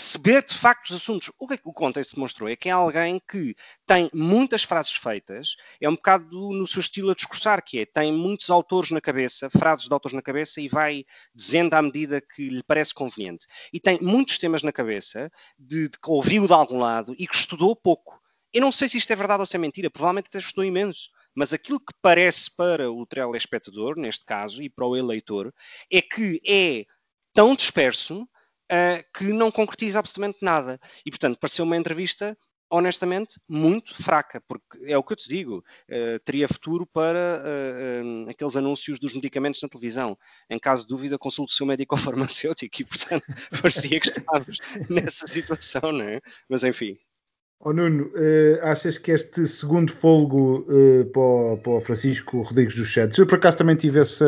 perceber de facto os assuntos. O que, é que o contexto demonstrou é que é alguém que tem muitas frases feitas, é um bocado no seu estilo a discursar, que é, tem muitos autores na cabeça, frases de autores na cabeça e vai dizendo à medida que lhe parece conveniente. E tem muitos temas na cabeça, de, de que ouviu de algum lado e que estudou pouco. Eu não sei se isto é verdade ou se é mentira, provavelmente até estudou imenso. Mas aquilo que parece para o telespectador, neste caso, e para o eleitor, é que é tão disperso uh, que não concretiza absolutamente nada. E, portanto, pareceu uma entrevista honestamente, muito fraca, porque é o que eu te digo, uh, teria futuro para uh, uh, aqueles anúncios dos medicamentos na televisão. Em caso de dúvida, consulte o seu médico ou farmacêutico e, portanto, parecia que estávamos nessa situação, não é? Mas, enfim. Oh, Nuno, achas que este segundo folgo para o, para, o, Francisco Rodrigues dos Santos, eu por acaso também tive essa.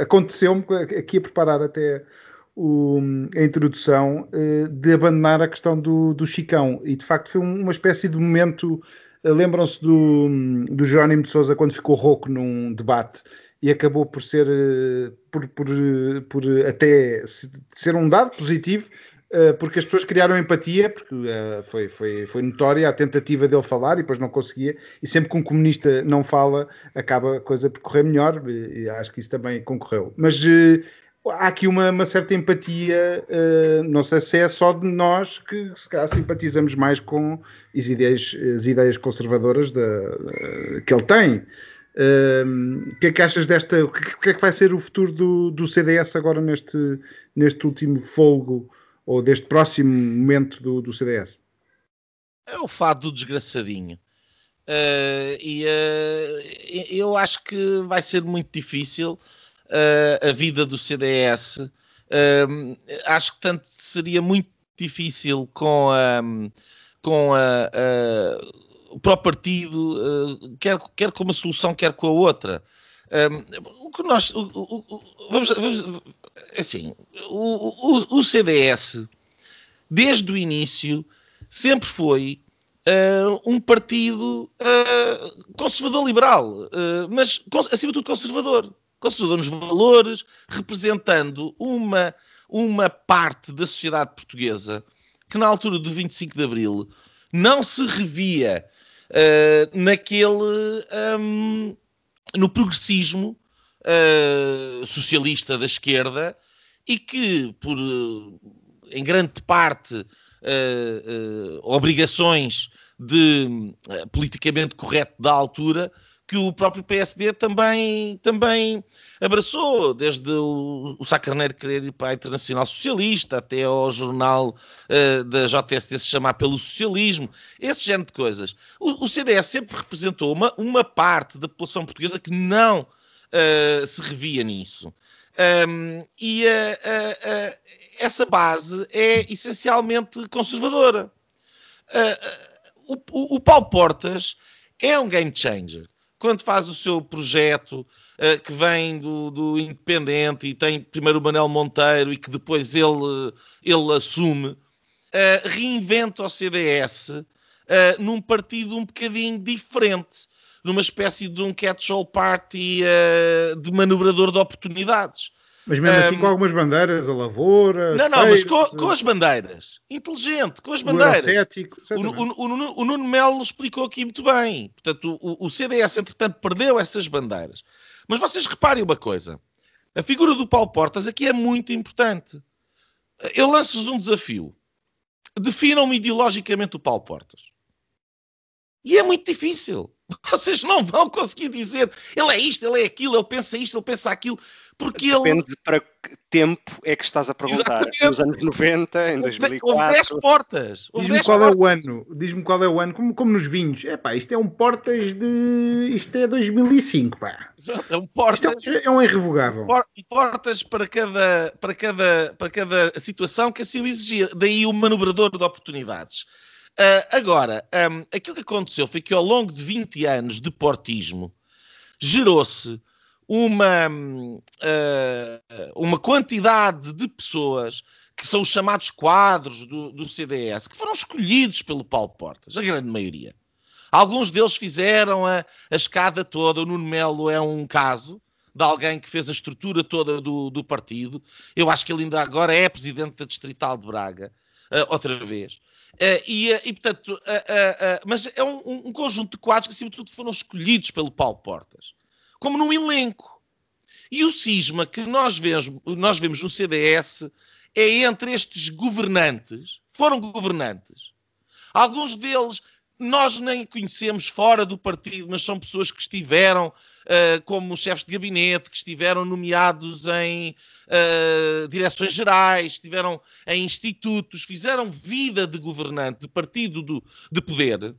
Aconteceu-me aqui a preparar até o, a introdução uh, de abandonar a questão do, do Chicão e de facto foi uma espécie de momento. Uh, Lembram-se do, do Jerónimo de Souza quando ficou rouco num debate e acabou por ser uh, por, por, por até ser um dado positivo porque as pessoas criaram empatia, porque foi, foi, foi notória a tentativa dele falar e depois não conseguia, e sempre que um comunista não fala, acaba a coisa por correr melhor, e, acho que isso também concorreu. Mas há aqui uma, uma certa empatia, uh, não sei se é só de nós que se calhar simpatizamos mais com as ideias, as ideias conservadoras uh, que ele tem. Uh, o que é que achas desta? O que, que, é que vai ser o futuro do, do CDS agora neste, neste último folgo ou deste próximo momento do, do CDS? É o fado do desgraçadinho. Uh, e uh, eu acho que vai ser muito difícil uh, a vida do CDS. Uh, acho que tanto seria muito difícil com a, com a, a, para o partido, quer, quer com uma solução, quer com a outra. Um, o que nós o, o, vamos, vamos, assim o, o, CDS desde o início sempre foi uh, um partido uh, conservador liberal uh, mas acima de tudo conservador conservador nos valores, representando uma, uma parte da sociedade portuguesa que na altura do 25 de Abril não se revia uh, naquele um, no progressismo uh, socialista da esquerda e que por uh, em grande parte obrigações de politicamente correto da altura que o próprio PSD também, também abraçou, desde o, o Sacarneiro querer ir para a Internacional Socialista, até ao jornal uh, da JST se chamar pelo socialismo, esse género de coisas. O, o CDS sempre representou uma, uma parte da população portuguesa que não uh, se revia nisso. Um, e uh, essa base é essencialmente conservadora. o, o, o Paulo Portas é um game changer quando faz o seu projeto uh, que vem do, do, Independente e tem primeiro o Manel Monteiro e que depois ele, ele assume, uh, reinventa o CDS uh, num partido um bocadinho diferente, numa espécie de um catch-all party de manobrador de oportunidades. Mas mesmo um, assim com algumas bandeiras, a lavoura. Não, não, mas com, com, as bandeiras. Inteligente, com as bandeiras. O, o, o, o, Nuno Melo explicou aqui muito bem. Portanto, o, o CDS, entretanto, perdeu essas bandeiras. Mas vocês reparem uma coisa. A figura do Paulo Portas aqui é muito importante. Eu lanço-vos um desafio. Definam-me ideologicamente o Paulo Portas. E é muito difícil. Vocês não vão conseguir dizer ele é isto, ele é aquilo, ele pensa isto, ele pensa aquilo, porque Depende ele. para que tempo é que estás a perguntar. Exatamente. Nos anos 90, em 2004. Houve 10 portas. Diz-me qual portas. é o ano. Diz-me qual é o ano, como, como nos vinhos. É pá, isto é um portas de. Isto é 2005, pá. É um portas. Isto é, é um irrevogável. Portas para cada, para, cada, para cada situação que assim o exigia. Daí o manobrador de oportunidades. Uh, agora, um, aquilo que aconteceu foi que ao longo de 20 anos de portismo gerou-se uma, uh, uma quantidade de pessoas que são os chamados quadros do, do, CDS, que foram escolhidos pelo Paulo Portas, a grande maioria. Alguns deles fizeram a, a escada toda, o Nuno Melo é um caso de alguém que fez a estrutura toda do, do partido. Eu acho que ele ainda agora é presidente da Distrital de Braga, uh, outra vez. Uh, e, eh, e, portanto, uh, mas é um, um, conjunto de quadros que, acima de tudo, foram escolhidos pelo Paulo Portas, como num elenco. E o cisma que nós vemos, nós vemos no CDS é entre estes governantes, foram governantes. Alguns deles nós nem conhecemos fora do partido, mas são pessoas que estiveram uh, como chefes de gabinete, que estiveram nomeados em uh, direções gerais, estiveram em institutos, fizeram vida de governante, de partido do, de poder. Uh,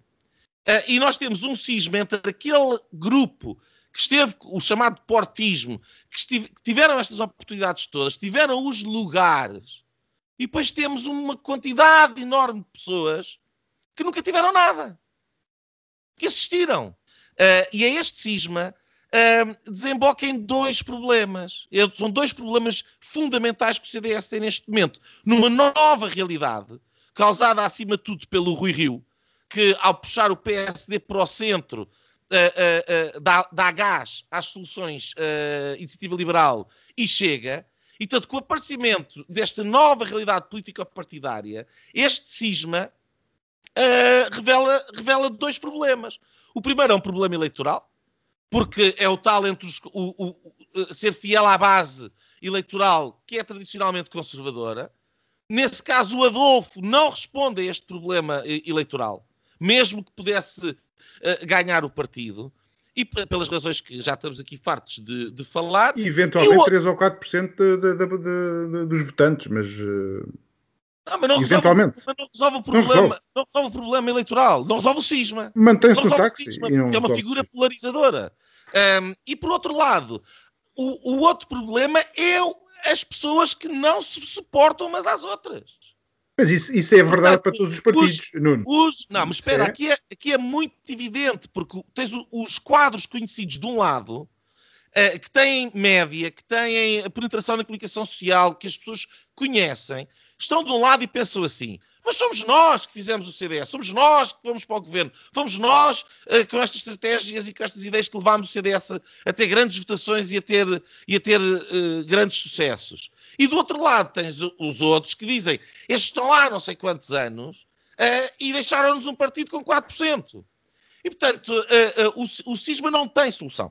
e nós temos um cisma entre aquele grupo que esteve, o chamado portismo, que, estive, que tiveram estas oportunidades todas, tiveram os lugares, e depois temos uma quantidade enorme de pessoas que nunca tiveram nada, que assistiram. Uh, e a este cisma uh, desemboca em dois problemas. São dois problemas fundamentais que o CDS tem neste momento. Numa nova realidade, causada acima de tudo pelo Rui Rio, que ao puxar o PSD para o centro uh, dá, dá, gás às soluções iniciativa liberal e chega. E, tanto, com o aparecimento desta nova realidade político-partidária, este cisma uh, revela, revela dois problemas. O primeiro é um problema eleitoral, porque é o tal entre os, o, o, o, ser fiel à base eleitoral que é tradicionalmente conservadora. Nesse caso, o Adolfo não responde a este problema eleitoral, mesmo que pudesse uh, ganhar o partido. E pelas razões que já estamos aqui fartos de, de falar. E eventualmente e o... 3 ou 4% de, de, de, dos votantes, mas. Uh... Não, mas não Eventualmente. Resolve, não resolve o problema, não resolve. não resolve. o problema eleitoral, não resolve o cisma. Mantém-se no táxi. Cisma, é uma figura polarizadora. Um, e por outro lado, o, o outro problema é o, as pessoas que não se suportam umas às outras. Mas isso, isso é verdade Portanto, para todos os partidos, os, Nuno. Os, não, mas espera, é? Aqui, é, aqui é muito evidente, porque tens os quadros conhecidos de um lado, uh, que têm média, que têm penetração na comunicação social, que as pessoas conhecem, estão de um lado e pensam assim: mas somos nós que fizemos o CDS, somos nós que fomos para o governo, fomos nós uh, com estas estratégias e com estas ideias que levámos o CDS a, a ter grandes votações e a ter, e a ter uh, grandes sucessos. E do outro lado tens os outros que dizem: estes estão lá não sei quantos anos uh, e deixaram-nos um partido com 4%. E, portanto, o, o cisma não tem solução.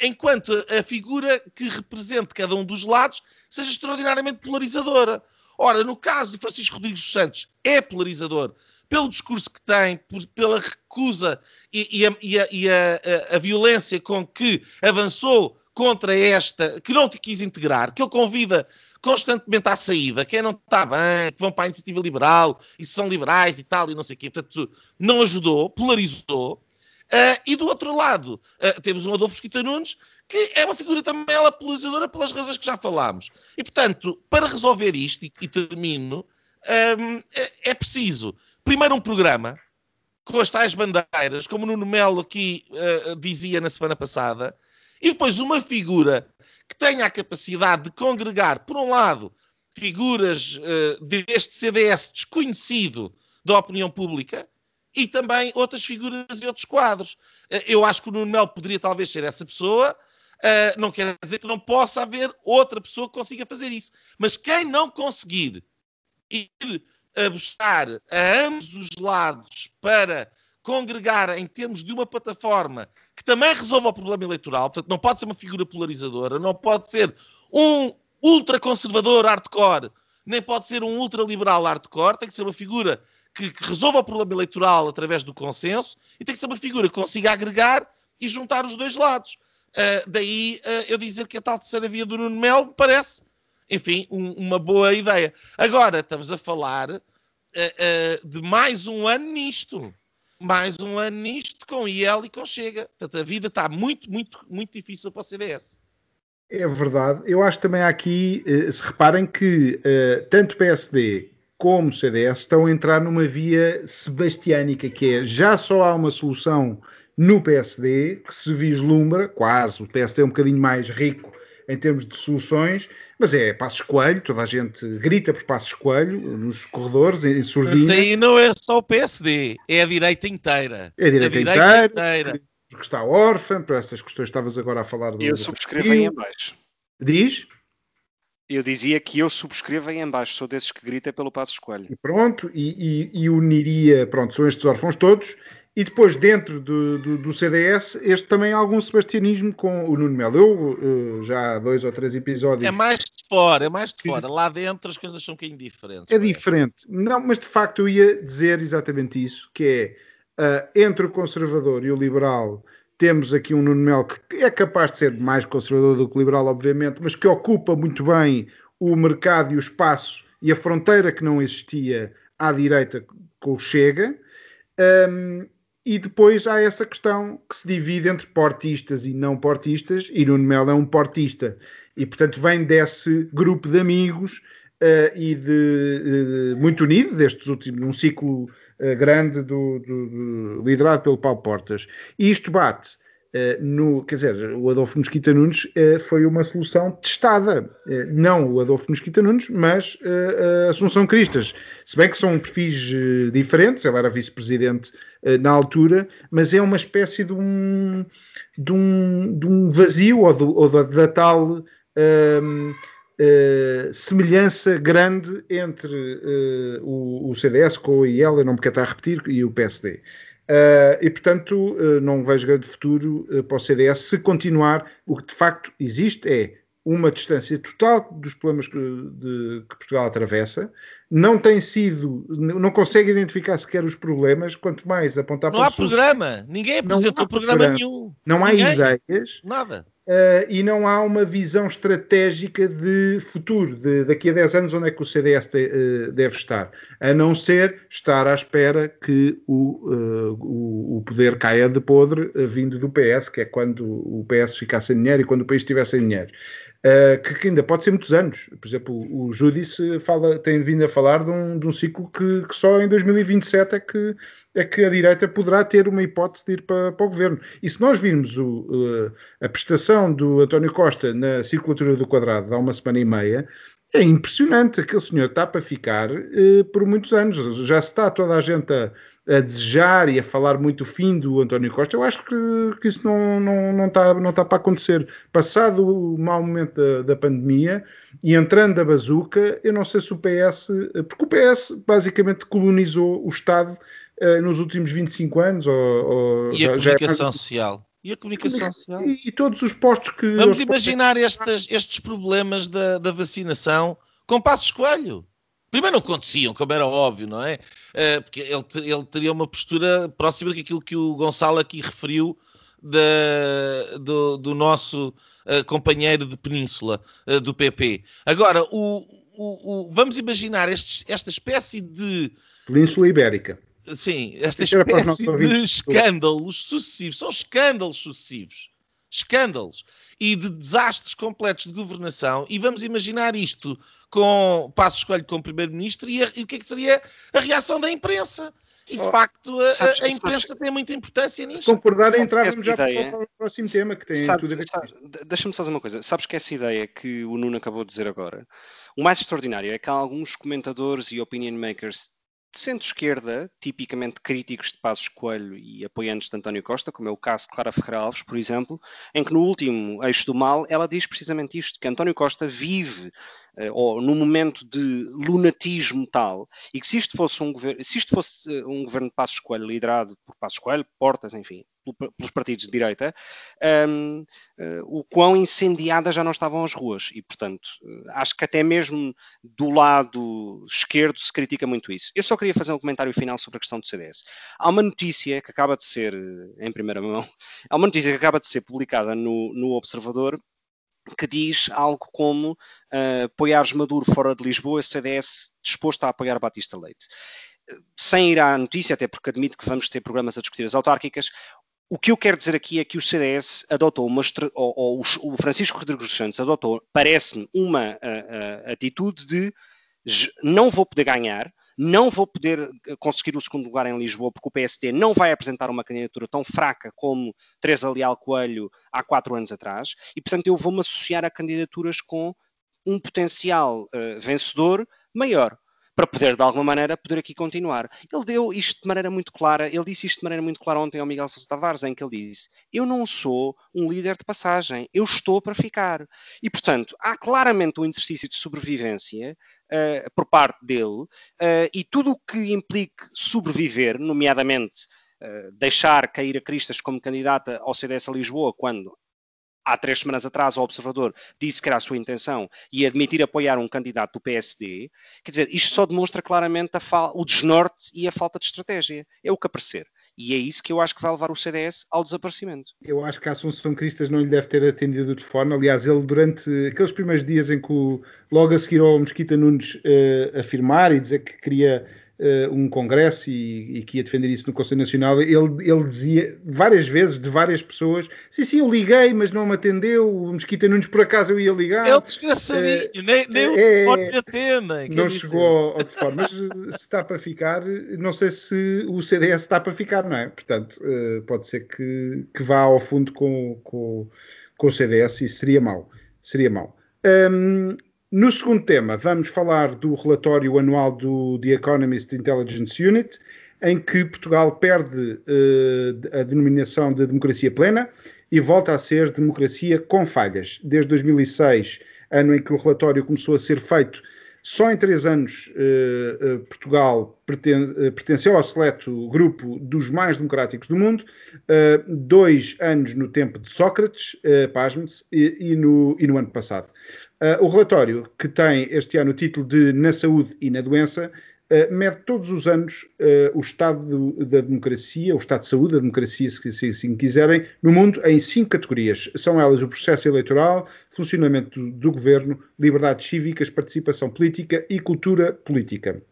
Enquanto a figura que represente cada um dos lados seja extraordinariamente polarizadora. Ora, no caso de Francisco Rodrigues dos Santos, é polarizador pelo discurso que tem, por, pela recusa e, e, a, e, a, e a, a, violência com que avançou contra esta, que não te quis integrar, que ele convida constantemente à saída, quem não está bem, que vão para a iniciativa liberal e são liberais e tal, e não sei o quê. Portanto, não ajudou, polarizou. Uh, e do outro lado, uh, temos um Adolfo Esquita Nunes, que é uma figura também ela polarizadora pelas razões que já falámos. E, portanto, para resolver isto, e, e termino, um, é, é, preciso, primeiro, um programa com as tais bandeiras, como o Nuno Melo aqui uh, dizia na semana passada, e depois uma figura que tenha a capacidade de congregar, por um lado, figuras uh, deste CDS desconhecido da opinião pública e também outras figuras e outros quadros. Uh, eu acho que o Nuno Melo poderia talvez ser essa pessoa, uh, não quer dizer que não possa haver outra pessoa que consiga fazer isso. Mas quem não conseguir ir a buscar a ambos os lados para congregar em termos de uma plataforma que também resolva o problema eleitoral, portanto, não pode ser uma figura polarizadora, não pode ser um ultraconservador hardcore, nem pode ser um ultraliberal hardcore, tem que ser uma figura que, que, resolva o problema eleitoral através do consenso e tem que ser uma figura que consiga agregar e juntar os dois lados. Uh, daí uh, eu dizer que a tal terceira via do Nuno Melo me parece, enfim, um, uma boa ideia. Agora estamos a falar uh, de mais um ano nisto mais um ano nisto com IEL e com Chega. Portanto, a vida está muito, muito, muito difícil para o CDS. É verdade. Eu acho também aqui, eh, se reparem que uh, tanto PSD como CDS estão a entrar numa via sebastiânica, que é já só há uma solução no PSD que se vislumbra, quase, o PSD é um bocadinho mais rico em termos de soluções, mas é Passos Coelho, toda a gente grita por Passos Coelho nos corredores, em surdina. Mas aí não é só o PSD, é a direita inteira. É a direita, a direita inteira, inteira. Que, está órfã, para essas questões estavas agora a falar do. Eu subscrevo em baixo. Diz? Eu dizia que eu subscrevo em baixo, sou desses que grita pelo Passos Coelho. E pronto, e, e, e uniria, pronto, são estes órfãos todos, e depois, dentro do, do, do, CDS, este também há algum sebastianismo com o Nuno Melo. Eu, uh, já há dois ou três episódios. É mais de fora, é mais de fora. Lá dentro as coisas são um bocadinho diferentes. É diferente. Não, mas de facto eu ia dizer exatamente isso, que é uh, entre o conservador e o liberal temos aqui um Nuno Melo que é capaz de ser mais conservador do que liberal, obviamente, mas que ocupa muito bem o mercado e o espaço e a fronteira que não existia à direita com o Chega. Um, e depois há essa questão que se divide entre portistas e não portistas, e Nuno Melo é um portista, e portanto vem desse grupo de amigos uh, e de, uh, muito unido, destes últimos, num ciclo uh, grande do, do, do, liderado pelo Paulo Portas. E isto bate no, quer dizer, o Adolfo Mosquita Nunes uh, foi uma solução testada. Uh, não o Adolfo Mosquita Nunes, mas a Assunção Cristas. Se bem que são perfis diferentes, ela era vice-presidente na altura, mas é uma espécie de um, de um, de um vazio ou, do, ou da, tal. Ehm, semelhança grande entre o, o, CDS com o eu não me quero estar a repetir, e o PSD. Uh, e, portanto, uh, não vejo grande futuro uh, para o CDS se continuar. O que de facto existe é uma distância total dos problemas que, de, que Portugal atravessa, não tem sido, não consegue identificar sequer os problemas, quanto mais apontar não para Não há programa, ninguém apresentou programa, programa nenhum. Não há ninguém. ideias. Nada uh, e não há uma visão estratégica de futuro, de daqui a 10 anos onde é que o CDS te, uh, deve estar, a não ser estar à espera que o, uh, o, o, poder caia de podre vindo do PS, que é quando o PS ficar sem dinheiro e quando o país estiver sem dinheiro. Uh, que, ainda pode ser muitos anos. Por exemplo, o, o Judice fala, tem vindo a falar de um, de um ciclo que, que, só em 2027 é que, é que a direita poderá ter uma hipótese de ir para, para o governo. E se nós virmos o, uh, a prestação do António Costa na circulatura do quadrado há uma semana e meia, é impressionante. Aquele senhor está para ficar uh, por muitos anos. Já se está toda a gente a a desejar e a falar muito o fim do António Costa, eu acho que, que isso não, não, não, está, não está para acontecer. Passado o mau momento da, da pandemia e entrando a bazuca, eu não sei se o PS, porque o PS basicamente colonizou o Estado uh, nos últimos 25 anos. Ou, ou e a já, é comunicação já social. E a comunicação social. E, e, todos os postos que. Vamos imaginar estes, estes problemas da, da vacinação com Passos Coelho. Primeiro não aconteciam, como era óbvio, não é? Uh, porque ele, ele teria uma postura próxima daquilo que o Gonçalo aqui referiu da, do, do, nosso uh, companheiro de Península, uh, do PP. Agora, o, o, o, vamos imaginar estes, esta espécie de. Península Ibérica. Sim, esta espécie de escândalos sucessivos. São escândalos sucessivos escândalos e de desastres completos de governação, e vamos imaginar isto com Passo Escolho como Primeiro-Ministro e, e, o que é que seria a reação da imprensa. E de oh, facto a, sabes, a imprensa sabes, tem muita importância nisso. Se concordar, entrávamos já ideia, para o próximo tema que tem sabe, tudo a ver com Deixa-me só dizer uma coisa. Sabes que essa ideia que o Nuno acabou de dizer agora, o mais extraordinário é que há alguns comentadores e opinion makers centro-esquerda, tipicamente críticos de Passos Coelho e apoiantes de António Costa, como é o caso de Clara Ferreira Alves, por exemplo, em que no último eixo do mal ela diz precisamente isto, que António Costa vive ou num momento de lunatismo tal, e que se isto fosse um governo, se isto fosse uh, um governo de Passos Coelho liderado por Passos Coelho, Portas, enfim, pelos partidos de direita, um, uh, eh, o quão incendiadas já não estavam as ruas. E, portanto, acho que até mesmo do lado esquerdo se critica muito isso. Eu só queria fazer um comentário final sobre a questão do CDS. Há uma notícia que acaba de ser, em primeira mão, há uma notícia que acaba de ser publicada no, no Observador que diz algo como uh, apoiares Maduro fora de Lisboa, CDS disposto a apoiar Batista Leite. Sem ir à notícia, até porque admito que vamos ter programas a discutir as autárquicas, o que eu quero dizer aqui é que o CDS adotou uma, ou, ou o Francisco Rodrigues Santos adotou, parece-me, uma uh, uh, atitude de não vou poder ganhar, não vou poder conseguir o segundo lugar em Lisboa, porque o PSD não vai apresentar uma candidatura tão fraca como Teresa Leal Coelho há quatro anos atrás, e portanto eu vou-me associar a candidaturas com um potencial uh, vencedor maior para poder, de alguma maneira, poder aqui continuar. Ele deu isto de maneira muito clara, ele disse isto de maneira muito clara ontem ao Miguel Sousa Tavares, em que ele disse, eu não sou um líder de passagem, eu estou para ficar. E, portanto, há claramente um exercício de sobrevivência uh, por parte dele, uh, e tudo o que implique sobreviver, nomeadamente uh, deixar cair a Cristas como candidata ao CDS a Lisboa, quando há três semanas atrás o Observador disse que era a sua intenção e admitir apoiar um candidato do PSD, quer dizer, isto só demonstra claramente o desnorte e a falta de estratégia. É o que aparecer. E é isso que eu acho que vai levar o CDS ao desaparecimento. Eu acho que a Assunção Cristas não lhe deve ter atendido o telefone. Aliás, ele durante aqueles primeiros dias em que o, logo a seguir ao Mesquita Nunes uh, afirmar e dizer que queria uh, um congresso e, e, que ia defender isso no Conselho Nacional, ele, ele dizia várias vezes, de várias pessoas, sim, sim, eu liguei, mas não me atendeu, o Mesquita Nunes por acaso eu ia ligar. É o desgraçadinho, uh, nem, nem o telefone é, atendem. Não chegou ao, ao telefone, mas se está para ficar, não sei se o CDS está para ficar, não é? Portanto, uh, pode ser que, que vá ao fundo com, com, com o CDS e seria mau. Seria mau. Um, no segundo tema, vamos falar do relatório anual do The Economist Intelligence Unit, em que Portugal perde uh, a denominação de democracia plena e volta a ser democracia com falhas. Desde 2006, ano em que o relatório começou a ser feito, só em três anos uh, uh, Portugal perten pertenceu ao seleto grupo dos mais democráticos do mundo, dois anos no tempo de Sócrates, pasme-se, e, e, no, e no ano passado. Uh, o relatório, que tem este ano o título de Na Saúde e na Doença, uh, mede todos os anos uh, o estado da democracia, o estado de saúde da democracia, se, se assim quiserem, no mundo em cinco categorias. São elas o processo eleitoral, funcionamento do, do governo, liberdades cívicas, participação política e cultura política.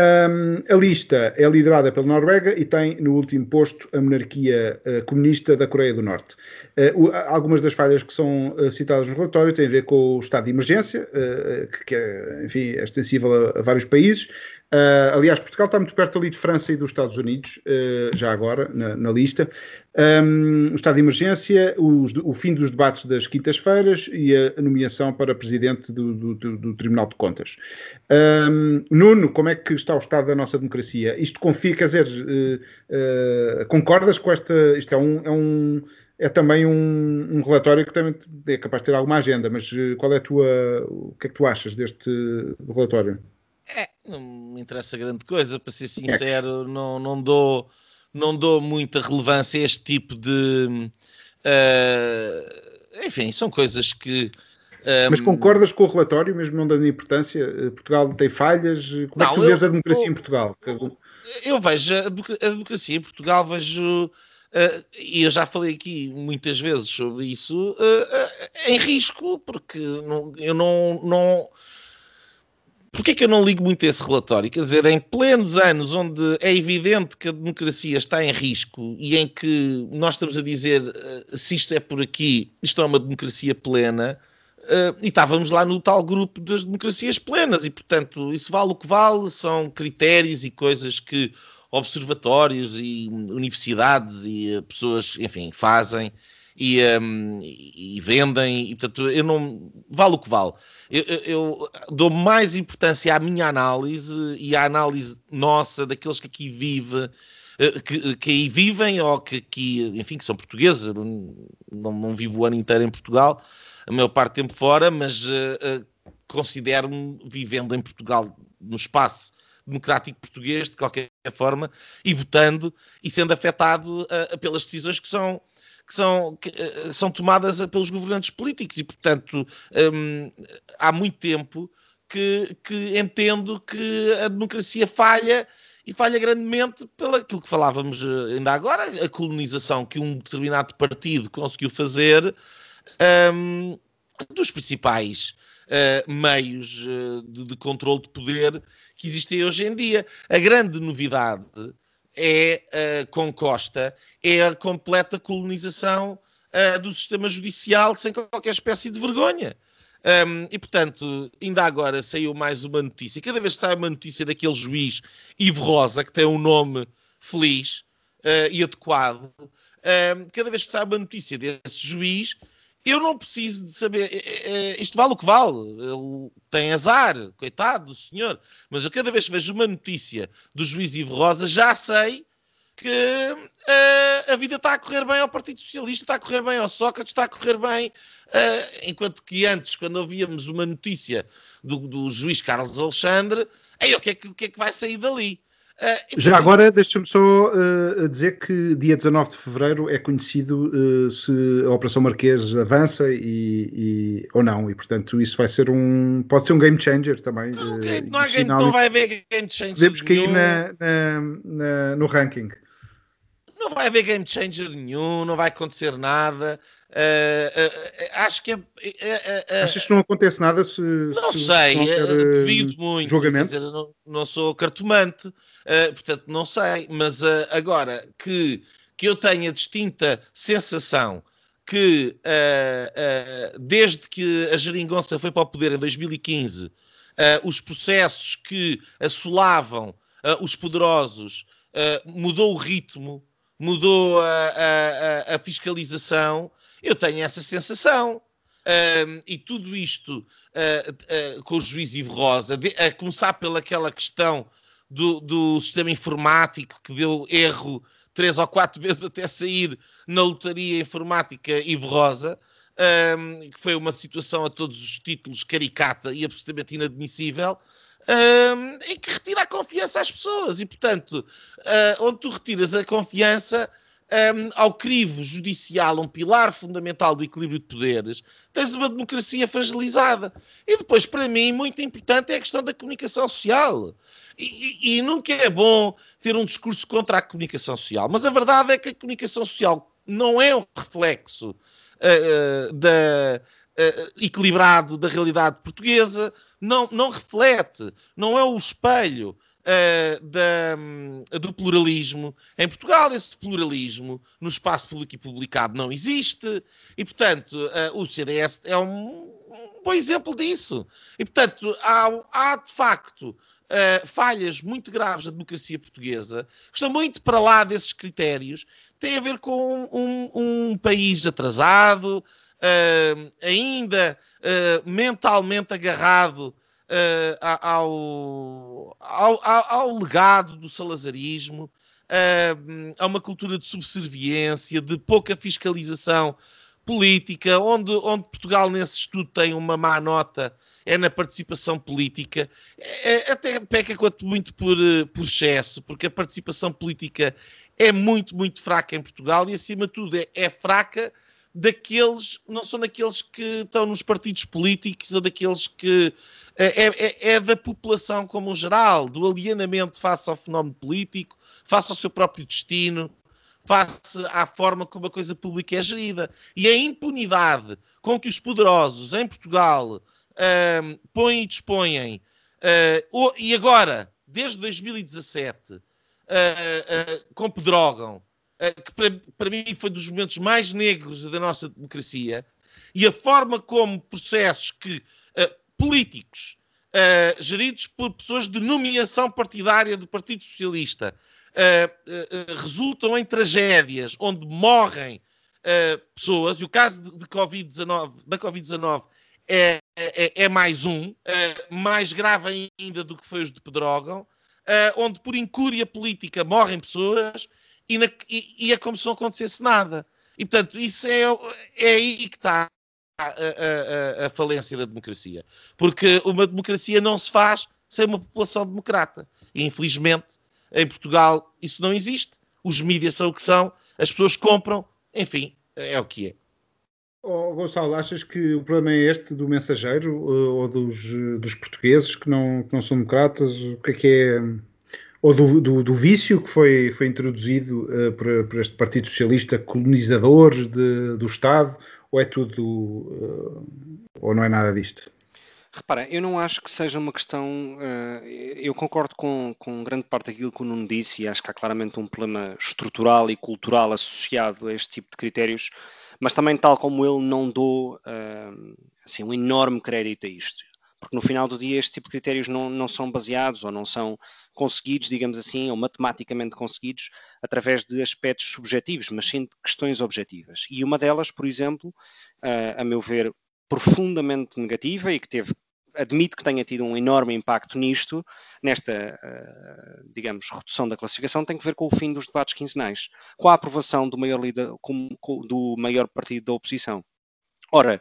Um, a lista é liderada pela Noruega e tem no último posto a monarquia uh, comunista da Coreia do Norte. Uh, o, algumas das falhas que são uh, citadas no relatório têm a ver com o estado de emergência, que, que, é, enfim, é extensível a, a vários países, Uh, aliás, Portugal está muito perto ali de França e dos Estados Unidos, uh, já agora, na, na lista. Um, o estado de emergência, os, o fim dos debates das quintas-feiras e a nomeação para presidente do, do, do Tribunal de Contas. Um, Nuno, como é que está o estado da nossa democracia? Isto confia, quer dizer, uh, concordas com esta. Isto é um. É um é também um, um, relatório que também é capaz de ter alguma agenda, mas qual é a tua. O que é que tu achas deste relatório? É, não me interessa grande coisa, para ser sincero, não, não, dou, não dou muita relevância a este tipo de. Uh, enfim, são coisas que. Um, eh, Mas concordas com o relatório, mesmo não dando importância? Eh, Portugal tem falhas? Como não, é que tu vês a democracia eu, em Portugal? Eu vejo a democracia em Portugal, vejo. Uh, e eu já falei aqui muitas vezes sobre isso, uh, uh, em risco, porque não, eu não, não, Porquê que eu não ligo muito a esse relatório? Quer dizer, em plenos anos onde é evidente que a democracia está em risco e em que nós estamos a dizer uh, se isto é por aqui, isto é uma democracia plena, uh, e estávamos lá no tal grupo das democracias plenas, e portanto, isso vale o que vale, são critérios e coisas que observatórios e universidades e uh, pessoas, enfim, fazem e, um, e, vendem, e portanto, eu não. Vale o que vale. Eu, eu, dou mais importância à minha análise e à análise nossa, daqueles que aqui vivem. Eh, que, que aí vivem ou que aqui, enfim, que são portugueses, eu não, não vivo o ano inteiro em Portugal, a maior parte do tempo fora, mas uh, uh, considero-me vivendo em Portugal, no espaço democrático português, de qualquer forma, e votando e sendo afetado uh, pelas decisões que são que são, que, uh, são tomadas pelos governantes políticos e, portanto, um, há muito tempo que, que, entendo que a democracia falha e falha grandemente pelo aquilo que falávamos eh, ainda agora, a colonização que um determinado partido conseguiu fazer um, dos principais uh, meios de, de controle de poder que existem hoje em dia. A grande novidade é, uh, com Costa, é a completa colonização uh, do sistema judicial sem qualquer espécie de vergonha. Um, e, portanto, ainda agora saiu mais uma notícia. Cada vez que sai uma notícia daquele juiz Ivo Rosa, que tem um nome feliz uh, e adequado, um, cada vez que sai uma notícia desse juiz, eu não preciso de saber. Isto vale o que vale. Ele tem azar, coitado do senhor. Mas eu cada vez que vejo uma notícia do juiz Ivo Rosa, já sei que uh, a vida está a correr bem ao Partido Socialista, está a correr bem ao Sócrates, está a correr bem. Uh, enquanto que antes, quando ouvíamos uma notícia do, do juiz Carlos Alexandre, aí o que, é que, o que é que vai sair dali? Uh, Já agora, deixa-me só uh, dizer que dia 19 de fevereiro é conhecido uh, se a Operação Marquês avança e, e, ou não, e portanto isso vai ser um. pode ser um game changer também. Não, não, há game, não vai haver game changer. Podemos cair na, na, na, no ranking. Não vai haver game changer nenhum, não vai acontecer nada. Uh, acho que é, Achas que não acontece nada se. Não se sei, não devido muito. Julgamento? Dizer, não, não, sou cartomante, uh, portanto não sei. Mas uh, agora que, que eu tenho a distinta sensação que desde que a geringonça foi para o poder em 2015, os processos que assolavam os poderosos mudou o ritmo, mudou a, a, a fiscalização eu tenho essa sensação. Um, e tudo isto uh, uh, com o juiz Ivo Rosa, de, a começar pelaquela questão do, do, sistema informático que deu erro três ou quatro vezes até sair na lotaria informática Ivo Rosa, um, que foi uma situação a todos os títulos caricata e absolutamente inadmissível. Um, e que retira a confiança às pessoas, e portanto, uh, onde tu retiras a confiança, um, ao crivo judicial, um pilar fundamental do equilíbrio de poderes, tens uma democracia fragilizada. E depois, para mim, muito importante é a questão da comunicação social. E, e, e nunca é bom ter um discurso contra a comunicação social, mas a verdade é que a comunicação social não é um reflexo uh, da, uh, equilibrado da realidade portuguesa, não, não reflete, não é o espelho uh, da, um, do pluralismo. Em Portugal, esse pluralismo no espaço público e publicado não existe, e, portanto, uh, o CDS é um, um, bom exemplo disso. E, portanto, há, há de facto. Uh, falhas muito graves da democracia portuguesa, que estão muito para lá desses critérios, tem a ver com um, um país atrasado, uh, ainda uh, mentalmente agarrado uh, ao, ao, ao, legado do salazarismo, a uma cultura de subserviência, de pouca fiscalização política, onde, onde Portugal nesse estudo tem uma má nota é na participação política, é, é até peca quanto muito por, eh, por excesso, porque a participação política é muito, muito fraca em Portugal e, acima de tudo, é, é fraca daqueles, não são daqueles que estão nos partidos políticos ou daqueles que. É, é, é da população como um geral, do alienamento face ao fenómeno político, face ao seu próprio destino, face à forma como a coisa pública é gerida. E a impunidade com que os poderosos em Portugal um, põem e dispõem, uh, e agora, desde 2017, uh, uh, com Pedrógão, eh, que para, para mim foi dos momentos mais negros da nossa democracia, e a forma como processos que uh, políticos uh, geridos por pessoas de nomeação partidária do Partido Socialista resultam em tragédias onde morrem pessoas, e o caso de, de COVID-19, da Covid-19 é, é, é, mais um, mais grave ainda do que foi os de Pedrógão, onde por incúria política morrem pessoas e, na, e, e é como se não acontecesse nada. E, portanto, isso é, é aí que está a, a, a, falência da democracia. Porque uma democracia não se faz sem uma população democrata. E, infelizmente, em Portugal isso não existe. Os mídias são o que são, as pessoas compram, enfim, é o que é. Oh, Gonçalo, achas que o problema é este do mensageiro ou dos, dos portugueses que não, que não são democratas? O que é que é ou do, do, do, vício que foi, foi introduzido uh, por, por, este Partido Socialista colonizador de, do Estado, ou é tudo, uh, ou não é nada disto? Repara, eu não acho que seja uma questão. Uh, eu concordo com, com grande parte daquilo que o Nuno disse e acho que há claramente um problema estrutural e cultural associado a este tipo de critérios, mas também, tal como ele, não dou assim, um enorme crédito a isto porque no final do dia este tipo de critérios não, não são baseados ou não são conseguidos, digamos assim, ou matematicamente conseguidos através de aspectos subjetivos, mas sim de questões objetivas. E uma delas, por exemplo, a meu ver, profundamente negativa e que teve admito que tenha tido um enorme impacto nisto, nesta, digamos, redução da classificação, tem que ver com o fim dos debates quinzenais, com a aprovação do maior, líder, do maior partido da oposição. Ora,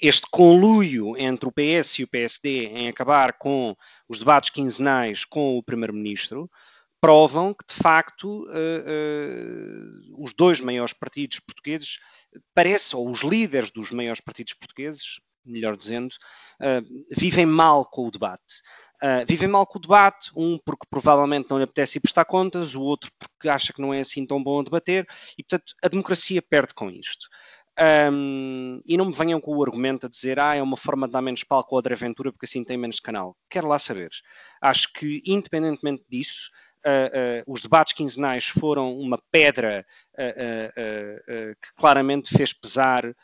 este conluio entre o PS e o PSD em acabar com os debates quinzenais com o Primeiro-Ministro provam que, de facto, uh, uh, os dois maiores partidos portugueses, ou os líderes dos maiores partidos portugueses, melhor dizendo, uh, vivem mal com o debate. vivem mal com o debate, um porque provavelmente não lhe apetece ir prestar contas, o outro porque acha que não é assim tão bom a debater, e portanto a democracia perde com isto. Um, e não me venham com o argumento a dizer ah, é uma forma de dar menos palco ao André Ventura porque assim tem menos canal. Quero lá saber. Acho que, independentemente disso, Uh, uh, os debates quinzenais foram uma pedra uh, que claramente fez pesar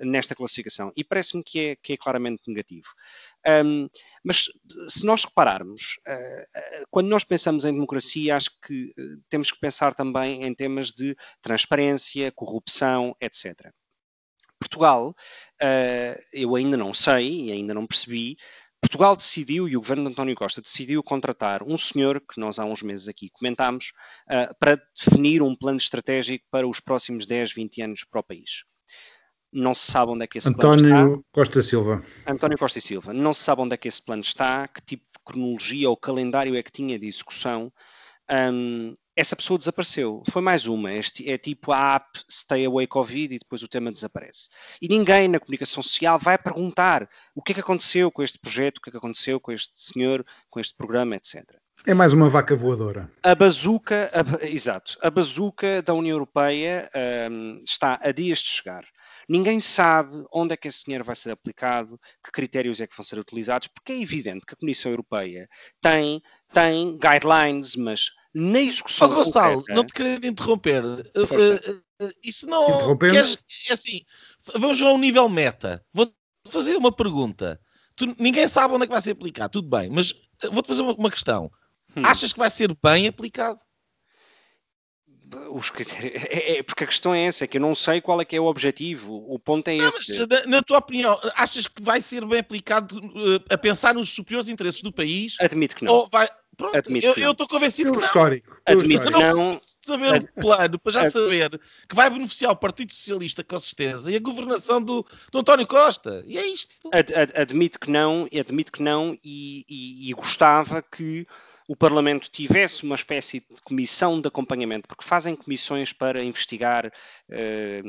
nesta classificação. E parece-me que é, que é claramente negativo. Um, mas se nós repararmos, quando nós pensamos em democracia, acho que temos que pensar também em temas de transparência, corrupção, etc. Portugal, eu ainda não sei e ainda não percebi Portugal decidiu, e o governo de António Costa decidiu contratar um senhor, que nós há uns meses aqui comentámos, uh, para definir um plano estratégico para os próximos 10, 20 anos para o país. Não se sabe onde é que esse António plano está. António Costa Silva. António Costa e Silva. Não se sabe onde é que esse plano está, que tipo de cronologia ou calendário é que tinha de execução. Um, essa pessoa desapareceu. Foi mais uma. Este é tipo a app Stay Away Covid e depois o tema desaparece. E ninguém na comunicação social vai perguntar o que é que aconteceu com este projeto, o que é que aconteceu com este senhor, com este programa, etc. É mais uma vaca voadora. A bazuca, a, exato, a bazuca da União Europeia um, está a dias de chegar. Ninguém sabe onde é que esse dinheiro vai ser aplicado, que critérios é que vão ser utilizados, porque é evidente que a Comissão Europeia tem, tem guidelines, mas na execução. Oh, Gonçalo, não te quero interromper. Uh, uh, isso não. Queres, é assim, vamos a um nível meta. Vou fazer uma pergunta. Tu, ninguém sabe onde é que vai ser aplicado, tudo bem, mas vou-te fazer uma, uma questão. Hum. Achas que vai ser bem aplicado? Os é, é, porque a questão é essa, é que eu não sei qual é que é o objetivo. O ponto é não, esse. Mas, na tua opinião, achas que vai ser bem aplicado uh, a pensar nos superiores interesses do país? Admito que não. Vai... Pronto, Admito eu estou convencido que não. Histórico. Admito que não. não saber Ad... o plano para já Ad... saber que vai beneficiar o Partido Socialista com certeza e a governação do, do António Costa. E é isto. Ad, admito que não, admito que não e, e, e gostava que o Parlamento tivesse uma espécie de comissão de acompanhamento, porque fazem comissões para investigar eh,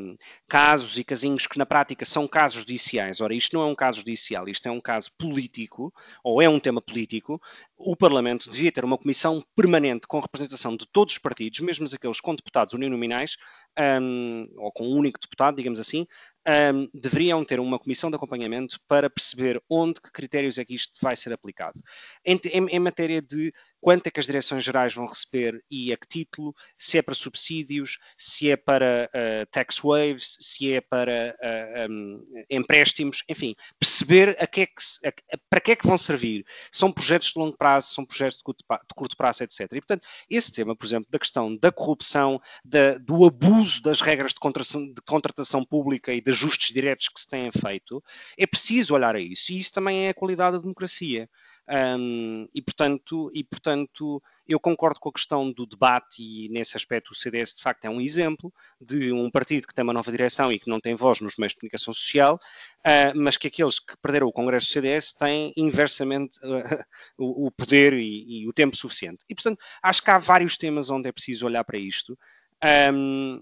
casos e casinhos que na prática são casos judiciais. Ora, isto não é um caso judicial, isto é um caso político, ou é um tema político. O Parlamento devia ter uma comissão permanente com representação de todos os partidos, mesmo aqueles com deputados uninominais, um, ou com um único deputado, digamos assim, um, deveriam ter uma comissão de acompanhamento para perceber onde, que critérios é que isto vai ser aplicado. Em, em, em, matéria de quanto é que as direções gerais vão receber e a que título, se é para subsídios, se é para uh, tax waves, se é para uh, um, empréstimos, enfim, perceber a que é que, a, para que é que vão servir. São projetos de longo prazo, são projetos de curto, de curto prazo, etc. E, portanto, esse tema, por exemplo, da questão da corrupção, da, do abuso das regras de contratação, de contratação pública e da ajustes diretos que se têm feito, é preciso olhar a isso. E isso também é a qualidade da democracia. Um, e, portanto, e, portanto, eu concordo com a questão do debate, e nesse aspecto o CDS de facto é um exemplo de um partido que tem uma nova direção e que não tem voz nos meios de comunicação social, uh, mas que aqueles que perderam o Congresso do CDS têm inversamente uh, o, o, poder e, e, o tempo suficiente. E, portanto, acho que há vários temas onde é preciso olhar para isto. Um,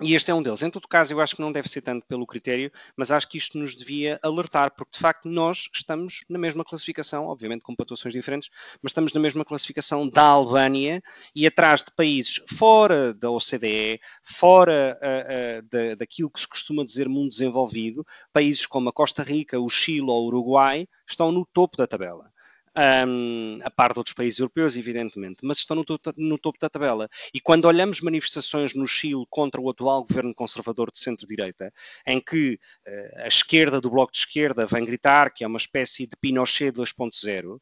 e este é um deles. Em todo caso, eu acho que não deve ser tanto pelo critério, mas acho que isto nos devia alertar, porque de facto nós estamos na mesma classificação, obviamente com pontuações diferentes, mas estamos na mesma classificação da Albânia e atrás de países fora da OCDE, fora uh, uh, da, daquilo que se costuma dizer mundo desenvolvido, países como a Costa Rica, o Chile ou o Uruguai estão no topo da tabela um, a par de outros países europeus, evidentemente, mas estão no, no, topo da tabela. E quando olhamos manifestações no Chile contra o atual governo conservador de centro-direita, em que uh, a esquerda do bloco de esquerda vem gritar que é uma espécie de Pinochet 2.0,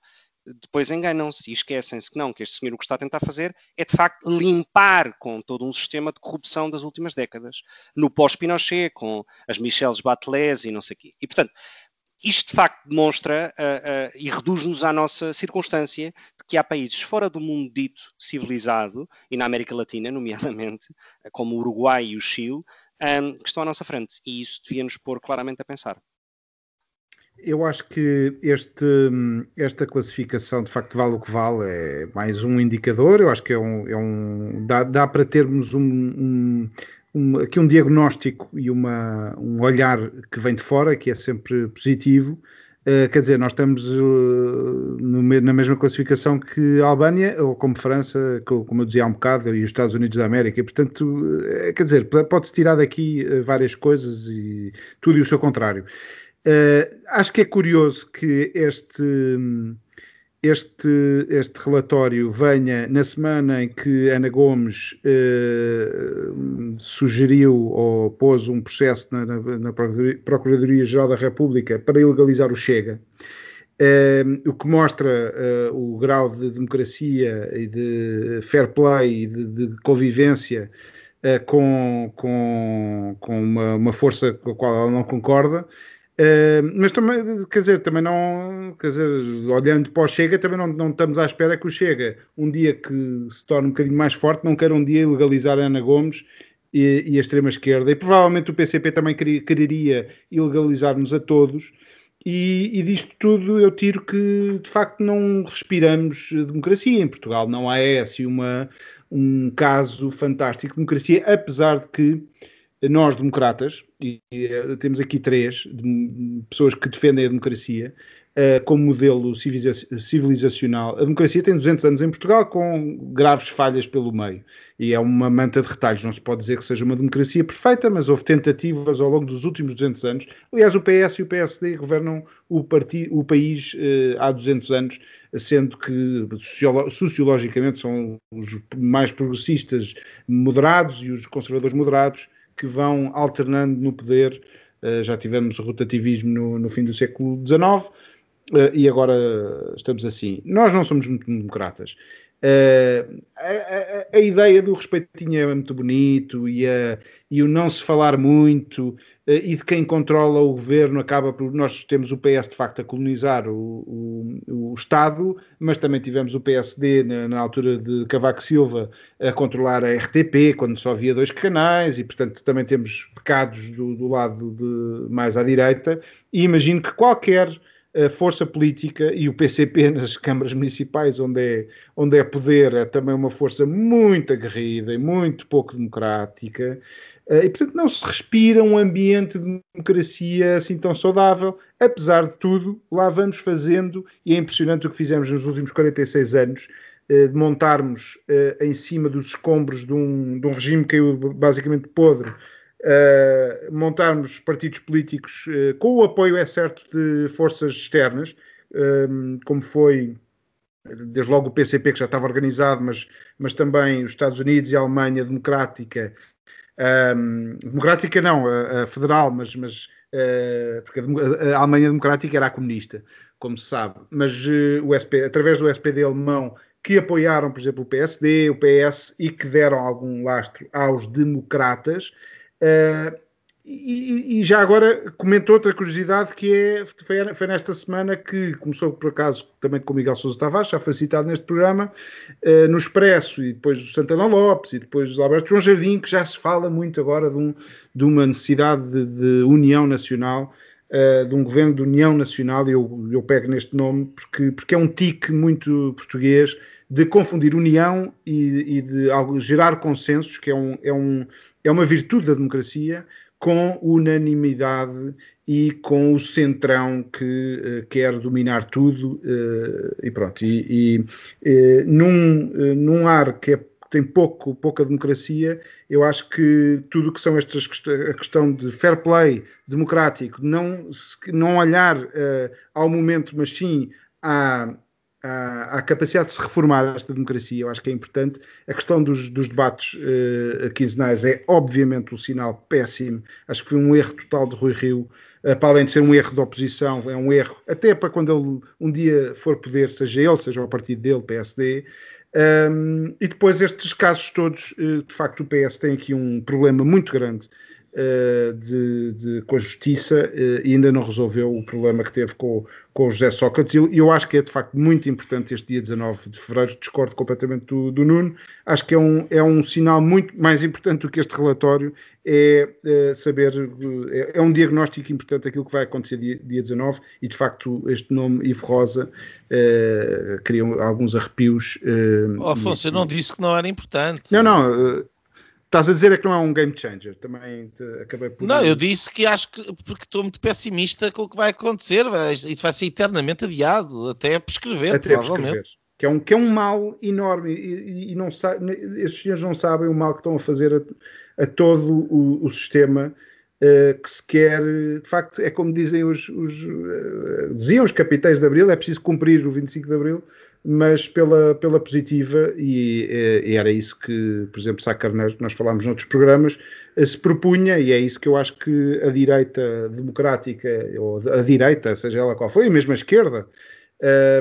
depois enganam-se e esquecem-se que não, que este senhor o que está a tentar fazer é de facto limpar com todo um sistema de corrupção das últimas décadas, no pós-Pinochet, com as Michelles Batelés e não sei o quê. E portanto, isto de facto demonstra uh, uh, e reduz-nos à nossa circunstância de que há países fora do mundo dito civilizado, e na América Latina, nomeadamente, como o Uruguai e o Chile, um, que estão à nossa frente. E isso devia nos pôr claramente a pensar. eu acho que este, esta classificação de facto vale o que vale, é mais um indicador. Eu acho que é um. É um dá, dá para termos um, um, um, aqui um diagnóstico e uma, um olhar que vem de fora, que é sempre positivo. Uh, quer dizer, nós estamos uh, no, na mesma classificação que a Albânia, ou como França, como eu dizia há um bocado, e os Estados Unidos da América, e portanto, uh, quer dizer, pode-se tirar daqui várias coisas e tudo e o seu contrário. acho que é curioso que este este, este relatório venha na semana em que Ana Gomes eh, sugeriu ou pôs um processo na, na, na Procuradoria-Geral da República para ilegalizar o Chega. Eh, o que mostra eh, o grau de democracia e de fair play e de, de convivência eh, com, com, com uma, uma força com a qual ela não concorda Uh, mas também, quer dizer, também não, quer dizer, olhando para o Chega, também não, não estamos à espera que o Chega, um dia que se torne um bocadinho mais forte, não queira um dia ilegalizar a Ana Gomes e, e a extrema-esquerda. E provavelmente o PCP também quereria ilegalizar-nos a todos. E, e disto tudo eu tiro que, de facto, não respiramos democracia em Portugal. Não há esse uma, um caso fantástico de democracia, apesar de que nós democratas, e, e eh, temos aqui três de, pessoas que defendem a democracia uh, como modelo civilizacional. A democracia tem 200 anos em Portugal com graves falhas pelo meio e é uma manta de retalhos. Não se pode dizer que seja uma democracia perfeita, mas houve tentativas ao longo dos últimos 200 anos. Aliás, o PS e o PSD governam o, o país uh, há 200 anos, sendo que sociologicamente são os mais progressistas moderados e os conservadores moderados que vão alternando no poder. Uh, já tivemos rotativismo no, no fim do século XIX uh, e agora estamos assim. Nós não somos muito democratas. A, a, a, ideia do respeitinho é muito bonito e, a, e o não se falar muito uh, e de quem controla o governo acaba por. Nós temos o PS de facto a colonizar o, o, o Estado, mas também tivemos o PSD na, na, altura de Cavaco Silva a controlar a RTP, quando só havia dois canais, e portanto também temos pecados do, do lado de, mais à direita. E imagino que qualquer a força política e o PCP nas câmaras municipais, onde é, onde é poder, é também uma força muito aguerrida e muito pouco democrática. Eh, e, portanto, não se respira um ambiente de democracia assim tão saudável. Apesar de tudo, lá vamos fazendo, e é impressionante o que fizemos nos últimos 46 anos, eh, de montarmos eh, em cima dos escombros de um, de um regime que caiu basicamente podre, uh, montarmos partidos políticos uh, com o apoio, é certo, de forças externas, um, como foi desde logo o PCP que já estava organizado, mas, mas também os Estados Unidos e a Alemanha democrática, um, democrática não, a, a federal, mas, mas uh, porque a, a, Alemanha democrática era a comunista, como se sabe, mas uh, o SP, através do SPD alemão que apoiaram, por exemplo, o PSD, o PS e que deram algum lastro aos democratas, Uh, e, e, já agora comento outra curiosidade que é, foi, foi, nesta semana que começou por acaso também com o Miguel Sousa Tavares, já foi citado neste programa, uh, no Expresso, e depois do Santana Lopes, e depois do Alberto João Jardim, que já se fala muito agora de, um, de uma necessidade de, de união nacional, de um governo de união nacional, e eu, eu pego neste nome porque, porque é um tique muito português de confundir união e, e de algo, gerar consensos, que é um, é um é uma virtude da democracia com unanimidade e com o centrão que uh, quer dominar tudo uh, e pronto. E, e uh, num, num ar que é, tem pouco, pouca democracia, eu acho que tudo o que são estas a questão de fair play democrático, não, não olhar ao momento, mas sim à, à, à, capacidade de se reformar esta democracia, eu acho que é importante. A questão dos, dos debates uh, quinzenais é obviamente um sinal péssimo. Acho que foi um erro total de Rui Rio, uh, para além de ser um erro de oposição, é um erro até para quando ele um dia for poder, seja ele, seja o partido dele, PSD. Um, e depois estes casos todos, uh, de facto, o PS tem aqui um problema muito grande de, de, com a justiça uh, e ainda não resolveu o problema que teve com, com o José Sócrates. E eu, acho que é de facto muito importante este dia 19 de fevereiro. Discordo completamente do, do Nuno. Acho que é um, é um sinal muito mais importante do que este relatório. É, é saber, é, é, um diagnóstico importante daquilo que vai acontecer dia, dia 19 e de facto este nome Ivo Rosa uh, cria alguns arrepios. Uh, oh, Afonso, eu não disse que não era importante. Não, não. Estás a dizer é que não é um game changer, também acabei por. Não, eu disse que acho que porque estou muito pessimista com o que vai acontecer, isso vai ser eternamente adiado, até prescrever, até provavelmente. Prescrever. Que é, um, que é um mal enorme e, e, e não estes senhores não sabem o mal que estão a fazer a, a todo o, o sistema uh, que se quer. De facto, é como dizem os, os uh, diziam os capitães de Abril, é preciso cumprir o 25 de Abril mas pela, pela positiva, e, e, era isso que, por exemplo, Sá Carneiro, que nós falámos noutros programas, eh, se propunha, e é isso que eu acho que a direita democrática, ou a direita, seja ela qual for, e mesmo a esquerda,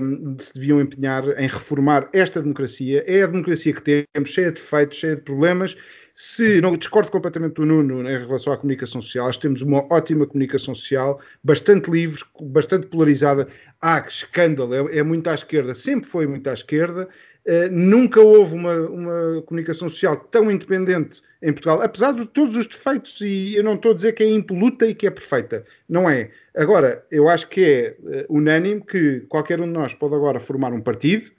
um, se deviam empenhar em reformar esta democracia. É a democracia que temos, cheia de defeitos, cheia de problemas, se não discordo completamente do Nuno em relação à comunicação social, nós temos uma ótima comunicação social, bastante livre, bastante polarizada. Ah, escândalo, é, é muito à esquerda, sempre foi muito à esquerda. Uh, nunca houve uma, uma, comunicação social tão independente em Portugal, apesar de todos os defeitos, e eu não estou a dizer que é impoluta e que é perfeita, não é. Agora, eu acho que é uh, unânime que qualquer um de nós pode agora formar um partido,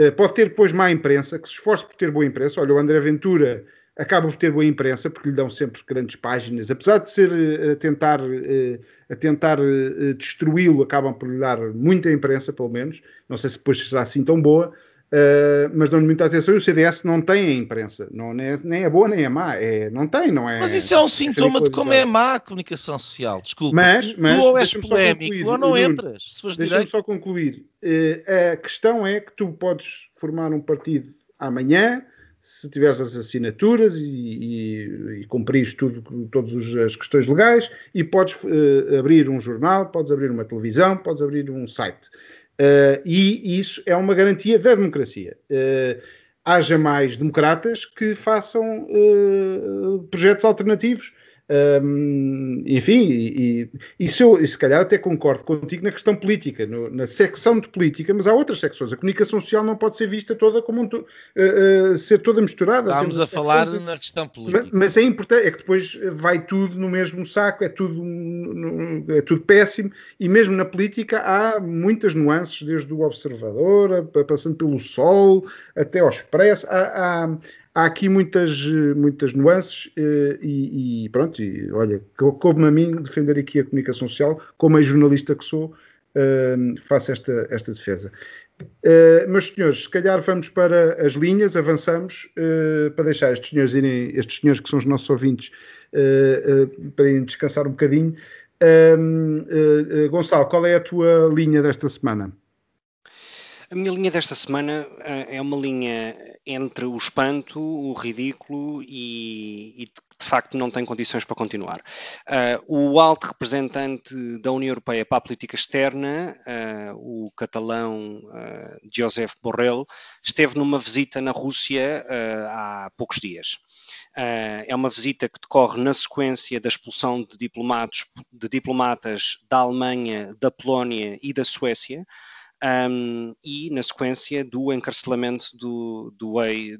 uh, pode ter depois má imprensa, que se esforce por ter boa imprensa. Olha, o André Ventura acaba por ter boa imprensa, porque lhe dão sempre grandes páginas, apesar de ser eh, a tentar, eh, a tentar eh, destruí-lo, acabam por lhe dar muita imprensa, pelo menos. Não sei se depois será assim tão boa, Uh, mas dão-lhe muita atenção e o CDS não tem a imprensa, não, nem, é, nem é boa nem é má, é, não tem, não é. Mas isso é um sintoma de como é má a comunicação social, desculpa. Mas, mas tu ou és polémico ou não entras. Deixa-me só concluir. Uh, a questão é que tu podes formar um partido amanhã, se tiveres as assinaturas e, e, e cumprires tudo, todas as questões legais, e podes uh, abrir um jornal, podes abrir uma televisão, podes abrir um site. Uh, e isso é uma garantia da democracia. Uh, haja mais democratas que façam projetos alternativos enfim, e, e, se eu, e se calhar até concordo contigo na questão política, no, na secção de política, mas há outras secções. A comunicação social não pode ser vista toda como um, uh, uh, ser toda misturada. Estamos a falar de... na questão política. Mas, é importante, é que depois vai tudo no mesmo saco, é tudo, é tudo péssimo, e mesmo na política há muitas nuances, desde o observador, passando pelo sol, até ao expresso, há, há há aqui muitas, muitas nuances eh, e, e pronto, e, olha, coube-me a mim defender aqui a comunicação social, como ex-jornalista que sou, uh, faço esta, esta defesa. Uh, meus senhores, se calhar vamos para as linhas, avançamos uh, para deixar estes senhores irem, estes senhores que são os nossos ouvintes, para irem descansar um bocadinho. Gonçalo, qual é a tua linha desta semana? A minha linha desta semana é uma linha entre o espanto, o ridículo e, e de facto não tem condições para continuar. Uh, o alto representante da União Europeia para a política externa, uh, o catalão uh, Josep Borrell, esteve numa visita na Rússia há poucos dias. é uma visita que decorre na sequência da expulsão de, de diplomatas da Alemanha, da Polónia e da Suécia um, e na sequência do encarcelamento do, do,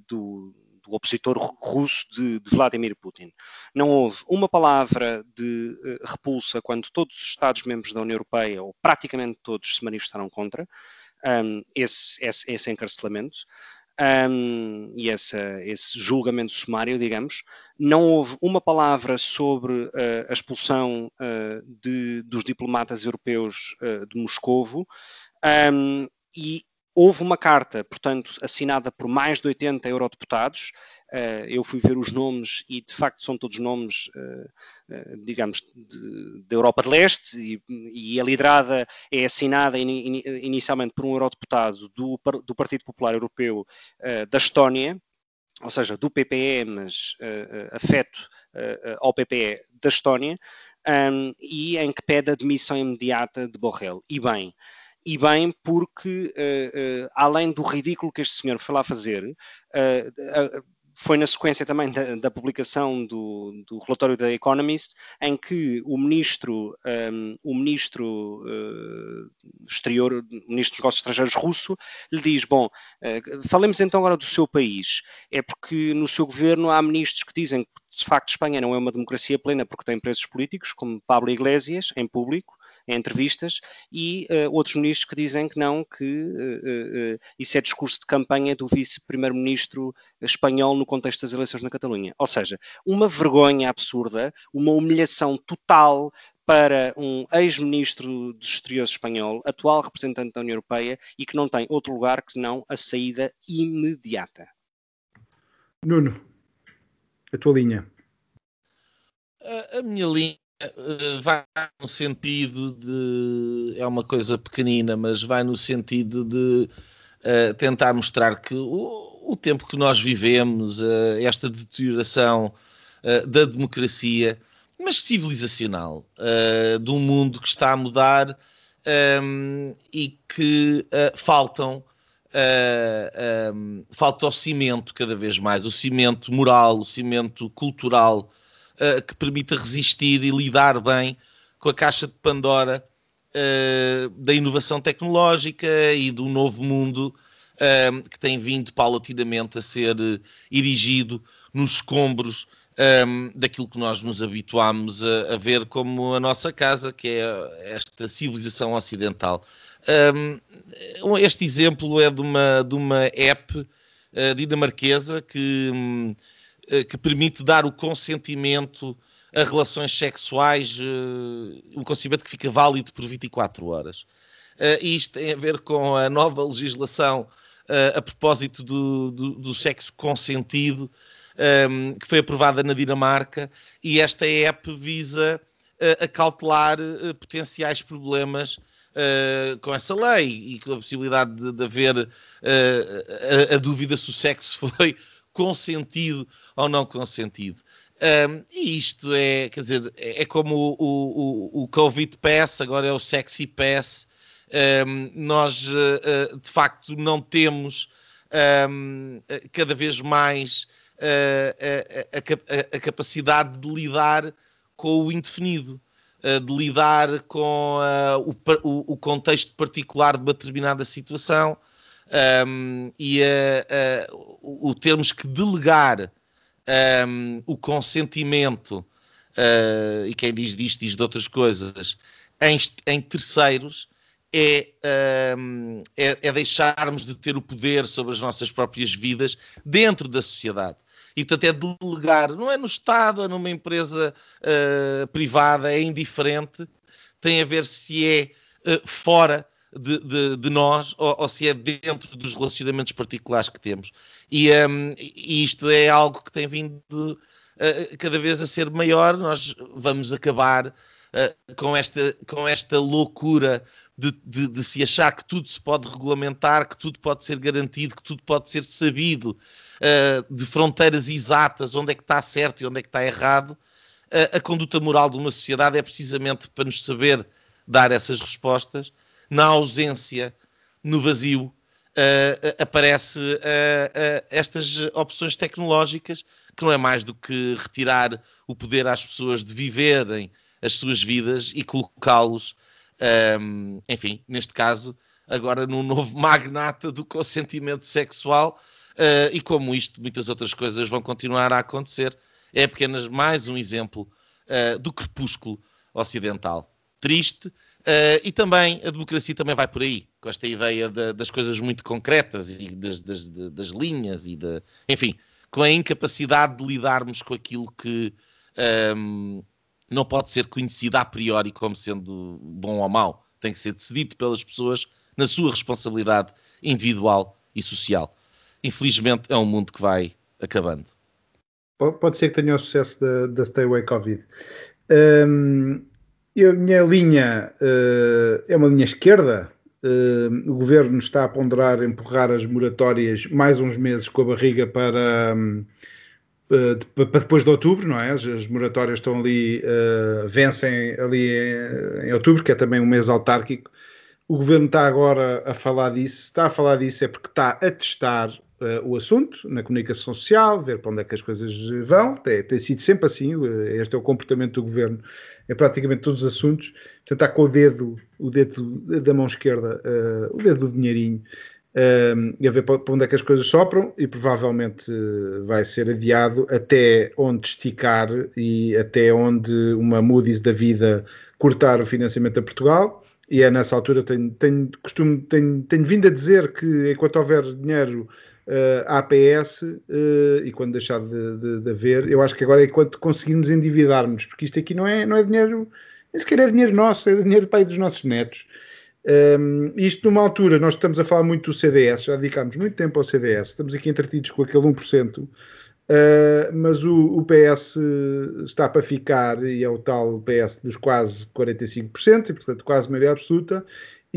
do, do opositor russo de, de, Vladimir Putin. Não houve uma palavra de uh, repulsa quando todos os Estados-membros da União Europeia, ou praticamente todos, se manifestaram contra um, esse, esse, esse, encarcelamento. Um, e essa, esse julgamento sumário, digamos, não houve uma palavra sobre uh, a expulsão uh, de, dos diplomatas europeus uh, de Moscovo, um, e houve uma carta, portanto, assinada por mais de 80 eurodeputados. Uh, eu fui ver os nomes e, de facto, são todos nomes, uh, uh, digamos, da Europa de Leste e, e, a liderada é assinada in, in, inicialmente por um eurodeputado do, do Partido Popular Europeu da Estónia, ou seja, do PPE, mas afeto ao PPE da Estónia, e em que pede a demissão imediata de Borrell. E bem, e bem porque, uh, uh, além do ridículo que este senhor foi lá fazer, uh, foi na sequência também da, da publicação do, do, relatório da Economist, em que o ministro, um, o ministro exterior, o ministro dos negócios estrangeiros russo, lhe diz: Bom, falemos então agora do seu país. É porque no seu governo há ministros que dizem que de facto Espanha não é uma democracia plena porque tem presos políticos, como Pablo Iglesias, em público, em entrevistas, e uh, outros ministros que dizem que não, que uh, uh, isso é discurso de campanha do vice-primeiro-ministro espanhol no contexto das eleições na Catalunha. Ou seja, uma vergonha absurda, uma humilhação total para um ex-ministro dos exteriores espanhol, atual representante da União Europeia e que não tem outro lugar que não a saída imediata. Nuno, a tua linha. A, a minha linha vai no sentido de. É uma coisa pequenina, mas vai no sentido de uh, tentar mostrar que o, o, tempo que nós vivemos, uh, esta deterioração uh, da democracia, mas civilizacional, de um mundo que está a mudar um, ehm, e que faltam. Um, falta o cimento cada vez mais, o cimento moral, o cimento cultural, uh, que permita resistir e lidar bem com a caixa de Pandora uh, da inovação tecnológica e do novo mundo uh, que tem vindo paulatinamente a ser erigido nos escombros um, daquilo que nós nos habituámos a, a, ver como a nossa casa, que é esta civilização ocidental. Um, este exemplo é de uma, de uma app uh, dinamarquesa que um, eh, que permite dar o consentimento a relações sexuais, eh, um consentimento que fica válido por 24 horas. Eh, isto tem a ver com a nova legislação a propósito do, do, do sexo consentido, que foi aprovada na Dinamarca, e esta app visa acautelar potenciais problemas Uh, com essa lei e com a possibilidade de, de haver uh, a, a, dúvida se o sexo foi consentido ou não consentido. Um, e isto é, quer dizer, é, é como o, o, o, Covid Pass, agora é o Sexy Pass. Um, nós, uh, de facto, não temos um, cada vez mais uh, a, a, a, capacidade de lidar com o indefinido, uh, de lidar com o, o, contexto particular de uma determinada situação um, e uh, uh, o termos que delegar um, o consentimento, uh, e quem diz disto diz de outras coisas, em, em terceiros, é, um, é, é, deixarmos de ter o poder sobre as nossas próprias vidas dentro da sociedade. E, portanto, é delegar, não é no Estado, é numa empresa uh, privada, é indiferente, tem a ver se é uh, fora de, de, de nós ou, ou, se é dentro dos relacionamentos particulares que temos. E, um, e isto é algo que tem vindo uh, cada vez a ser maior. Nós vamos acabar uh, com, esta, com esta loucura de, de, de, se achar que tudo se pode regulamentar, que tudo pode ser garantido, que tudo pode ser sabido, uh, de fronteiras exatas, onde é que está certo e onde é que está errado. a conduta moral de uma sociedade é precisamente para nos saber dar essas respostas na ausência, no vazio, uh, aparece uh, estas opções tecnológicas, que não é mais do que retirar o poder às pessoas de viverem as suas vidas e colocá-los, um, enfim, neste caso, agora num novo magnata do consentimento sexual, uh, e como isto, muitas outras coisas vão continuar a acontecer. É apenas mais um exemplo uh, do crepúsculo ocidental. Triste, Uh, e também a democracia também vai por aí, com esta ideia de, das coisas muito concretas e das, das, das, linhas e de, enfim, com a incapacidade de lidarmos com aquilo que um, ehm, não pode ser conhecido a priori como sendo bom ou mau. Tem que ser decidido pelas pessoas na sua responsabilidade individual e social. Infelizmente é um mundo que vai acabando. Pode ser que tenha o sucesso da, da Stay Away Covid. Um, ehm, a minha linha uh, é uma linha esquerda. Uh, o governo está a ponderar empurrar as moratórias mais uns meses com a barriga para, uh, para depois de outubro, não é? As, as moratórias estão ali, vencem ali em, em, outubro, que é também um mês autárquico. O governo está agora a falar disso. Está a falar disso é porque está a testar uh, o assunto na comunicação social, ver para onde é que as coisas vão. Tem, tem sido sempre assim, este é o comportamento do governo em praticamente todos os assuntos. Tentar com o dedo, o dedo da mão esquerda, uh, o dedo do dinheirinho, e a ver para onde é que as coisas sopram e provavelmente vai ser adiado até onde esticar e até onde uma Moody's da vida cortar o financiamento a Portugal e é nessa altura tenho, tenho, costumo, tenho, tenho vindo a dizer que enquanto houver dinheiro uh, APS uh, e quando deixar de, de, de, haver, eu acho que agora é enquanto conseguirmos endividarmos, porque isto aqui não é, não é dinheiro, nem sequer é dinheiro nosso, é dinheiro pai dos nossos netos. Um, isto numa altura, nós estamos a falar muito do CDS, já dedicámos muito tempo ao CDS, estamos aqui entretidos com aquele 1%, Uh, mas o, o, PS está para ficar e é o tal PS dos quase 45%, e portanto quase maioria absoluta,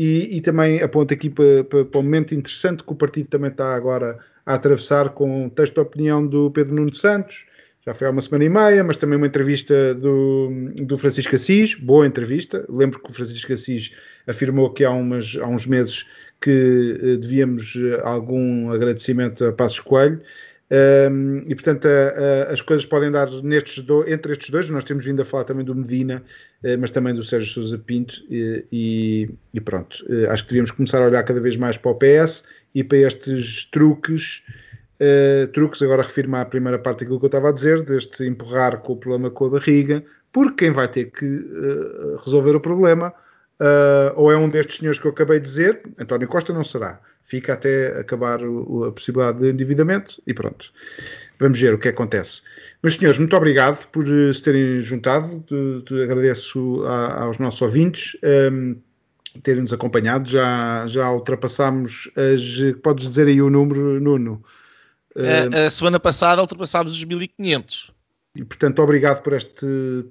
e, e também aponta aqui para, para, para, um momento interessante que o partido também está agora a atravessar com um texto de opinião do Pedro Nuno Santos, já foi há uma semana e meia, mas também uma entrevista do, do Francisco Assis, boa entrevista. Lembro que o Francisco Assis afirmou que há, umas, há uns meses que uh, devíamos uh, algum agradecimento a Passos Coelho. Um, e portanto a, a, as coisas podem dar nestes do, entre estes dois. Nós temos vindo a falar também do Medina, uh, mas também do Sérgio Sousa Pinto, e, e, pronto. Uh, acho que devíamos começar a olhar cada vez mais para o PS e para estes truques. Uh, truques, agora refiro-me à primeira parte daquilo que eu estava a dizer, deste empurrar com o problema com a barriga, porque quem vai ter que resolver o problema ou é um destes senhores que eu acabei de dizer, António Costa não será fica até acabar o, a possibilidade de endividamento e pronto. Vamos ver o que acontece. Mas, senhores, muito obrigado por eh, se terem juntado. De, de, agradeço a, aos nossos ouvintes um, ehm, terem-nos acompanhado. Já, já ultrapassámos as. Podes dizer aí o número, Nuno? A, ehm, a semana passada ultrapassámos os 1500. E, portanto, obrigado por, este,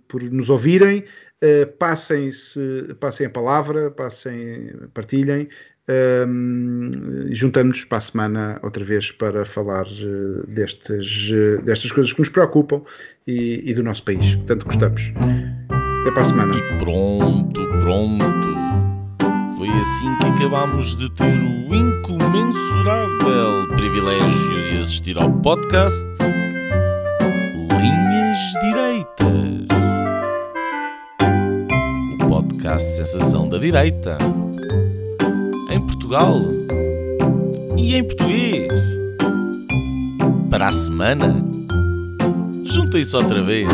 por nos ouvirem. Uh, passem, -se, passem a palavra, passem, partilhem. Um, Juntamos-nos para a semana outra vez para falar uh, destes, uh, destas coisas que nos preocupam e, e, do nosso país, que tanto gostamos. Até para a semana. E pronto, pronto. Foi assim que acabámos de ter o incomensurável privilégio de assistir ao podcast Linhas Direitas. O podcast Sensação da Direita Portugal e em português. Para a semana, juntem-se outra vez.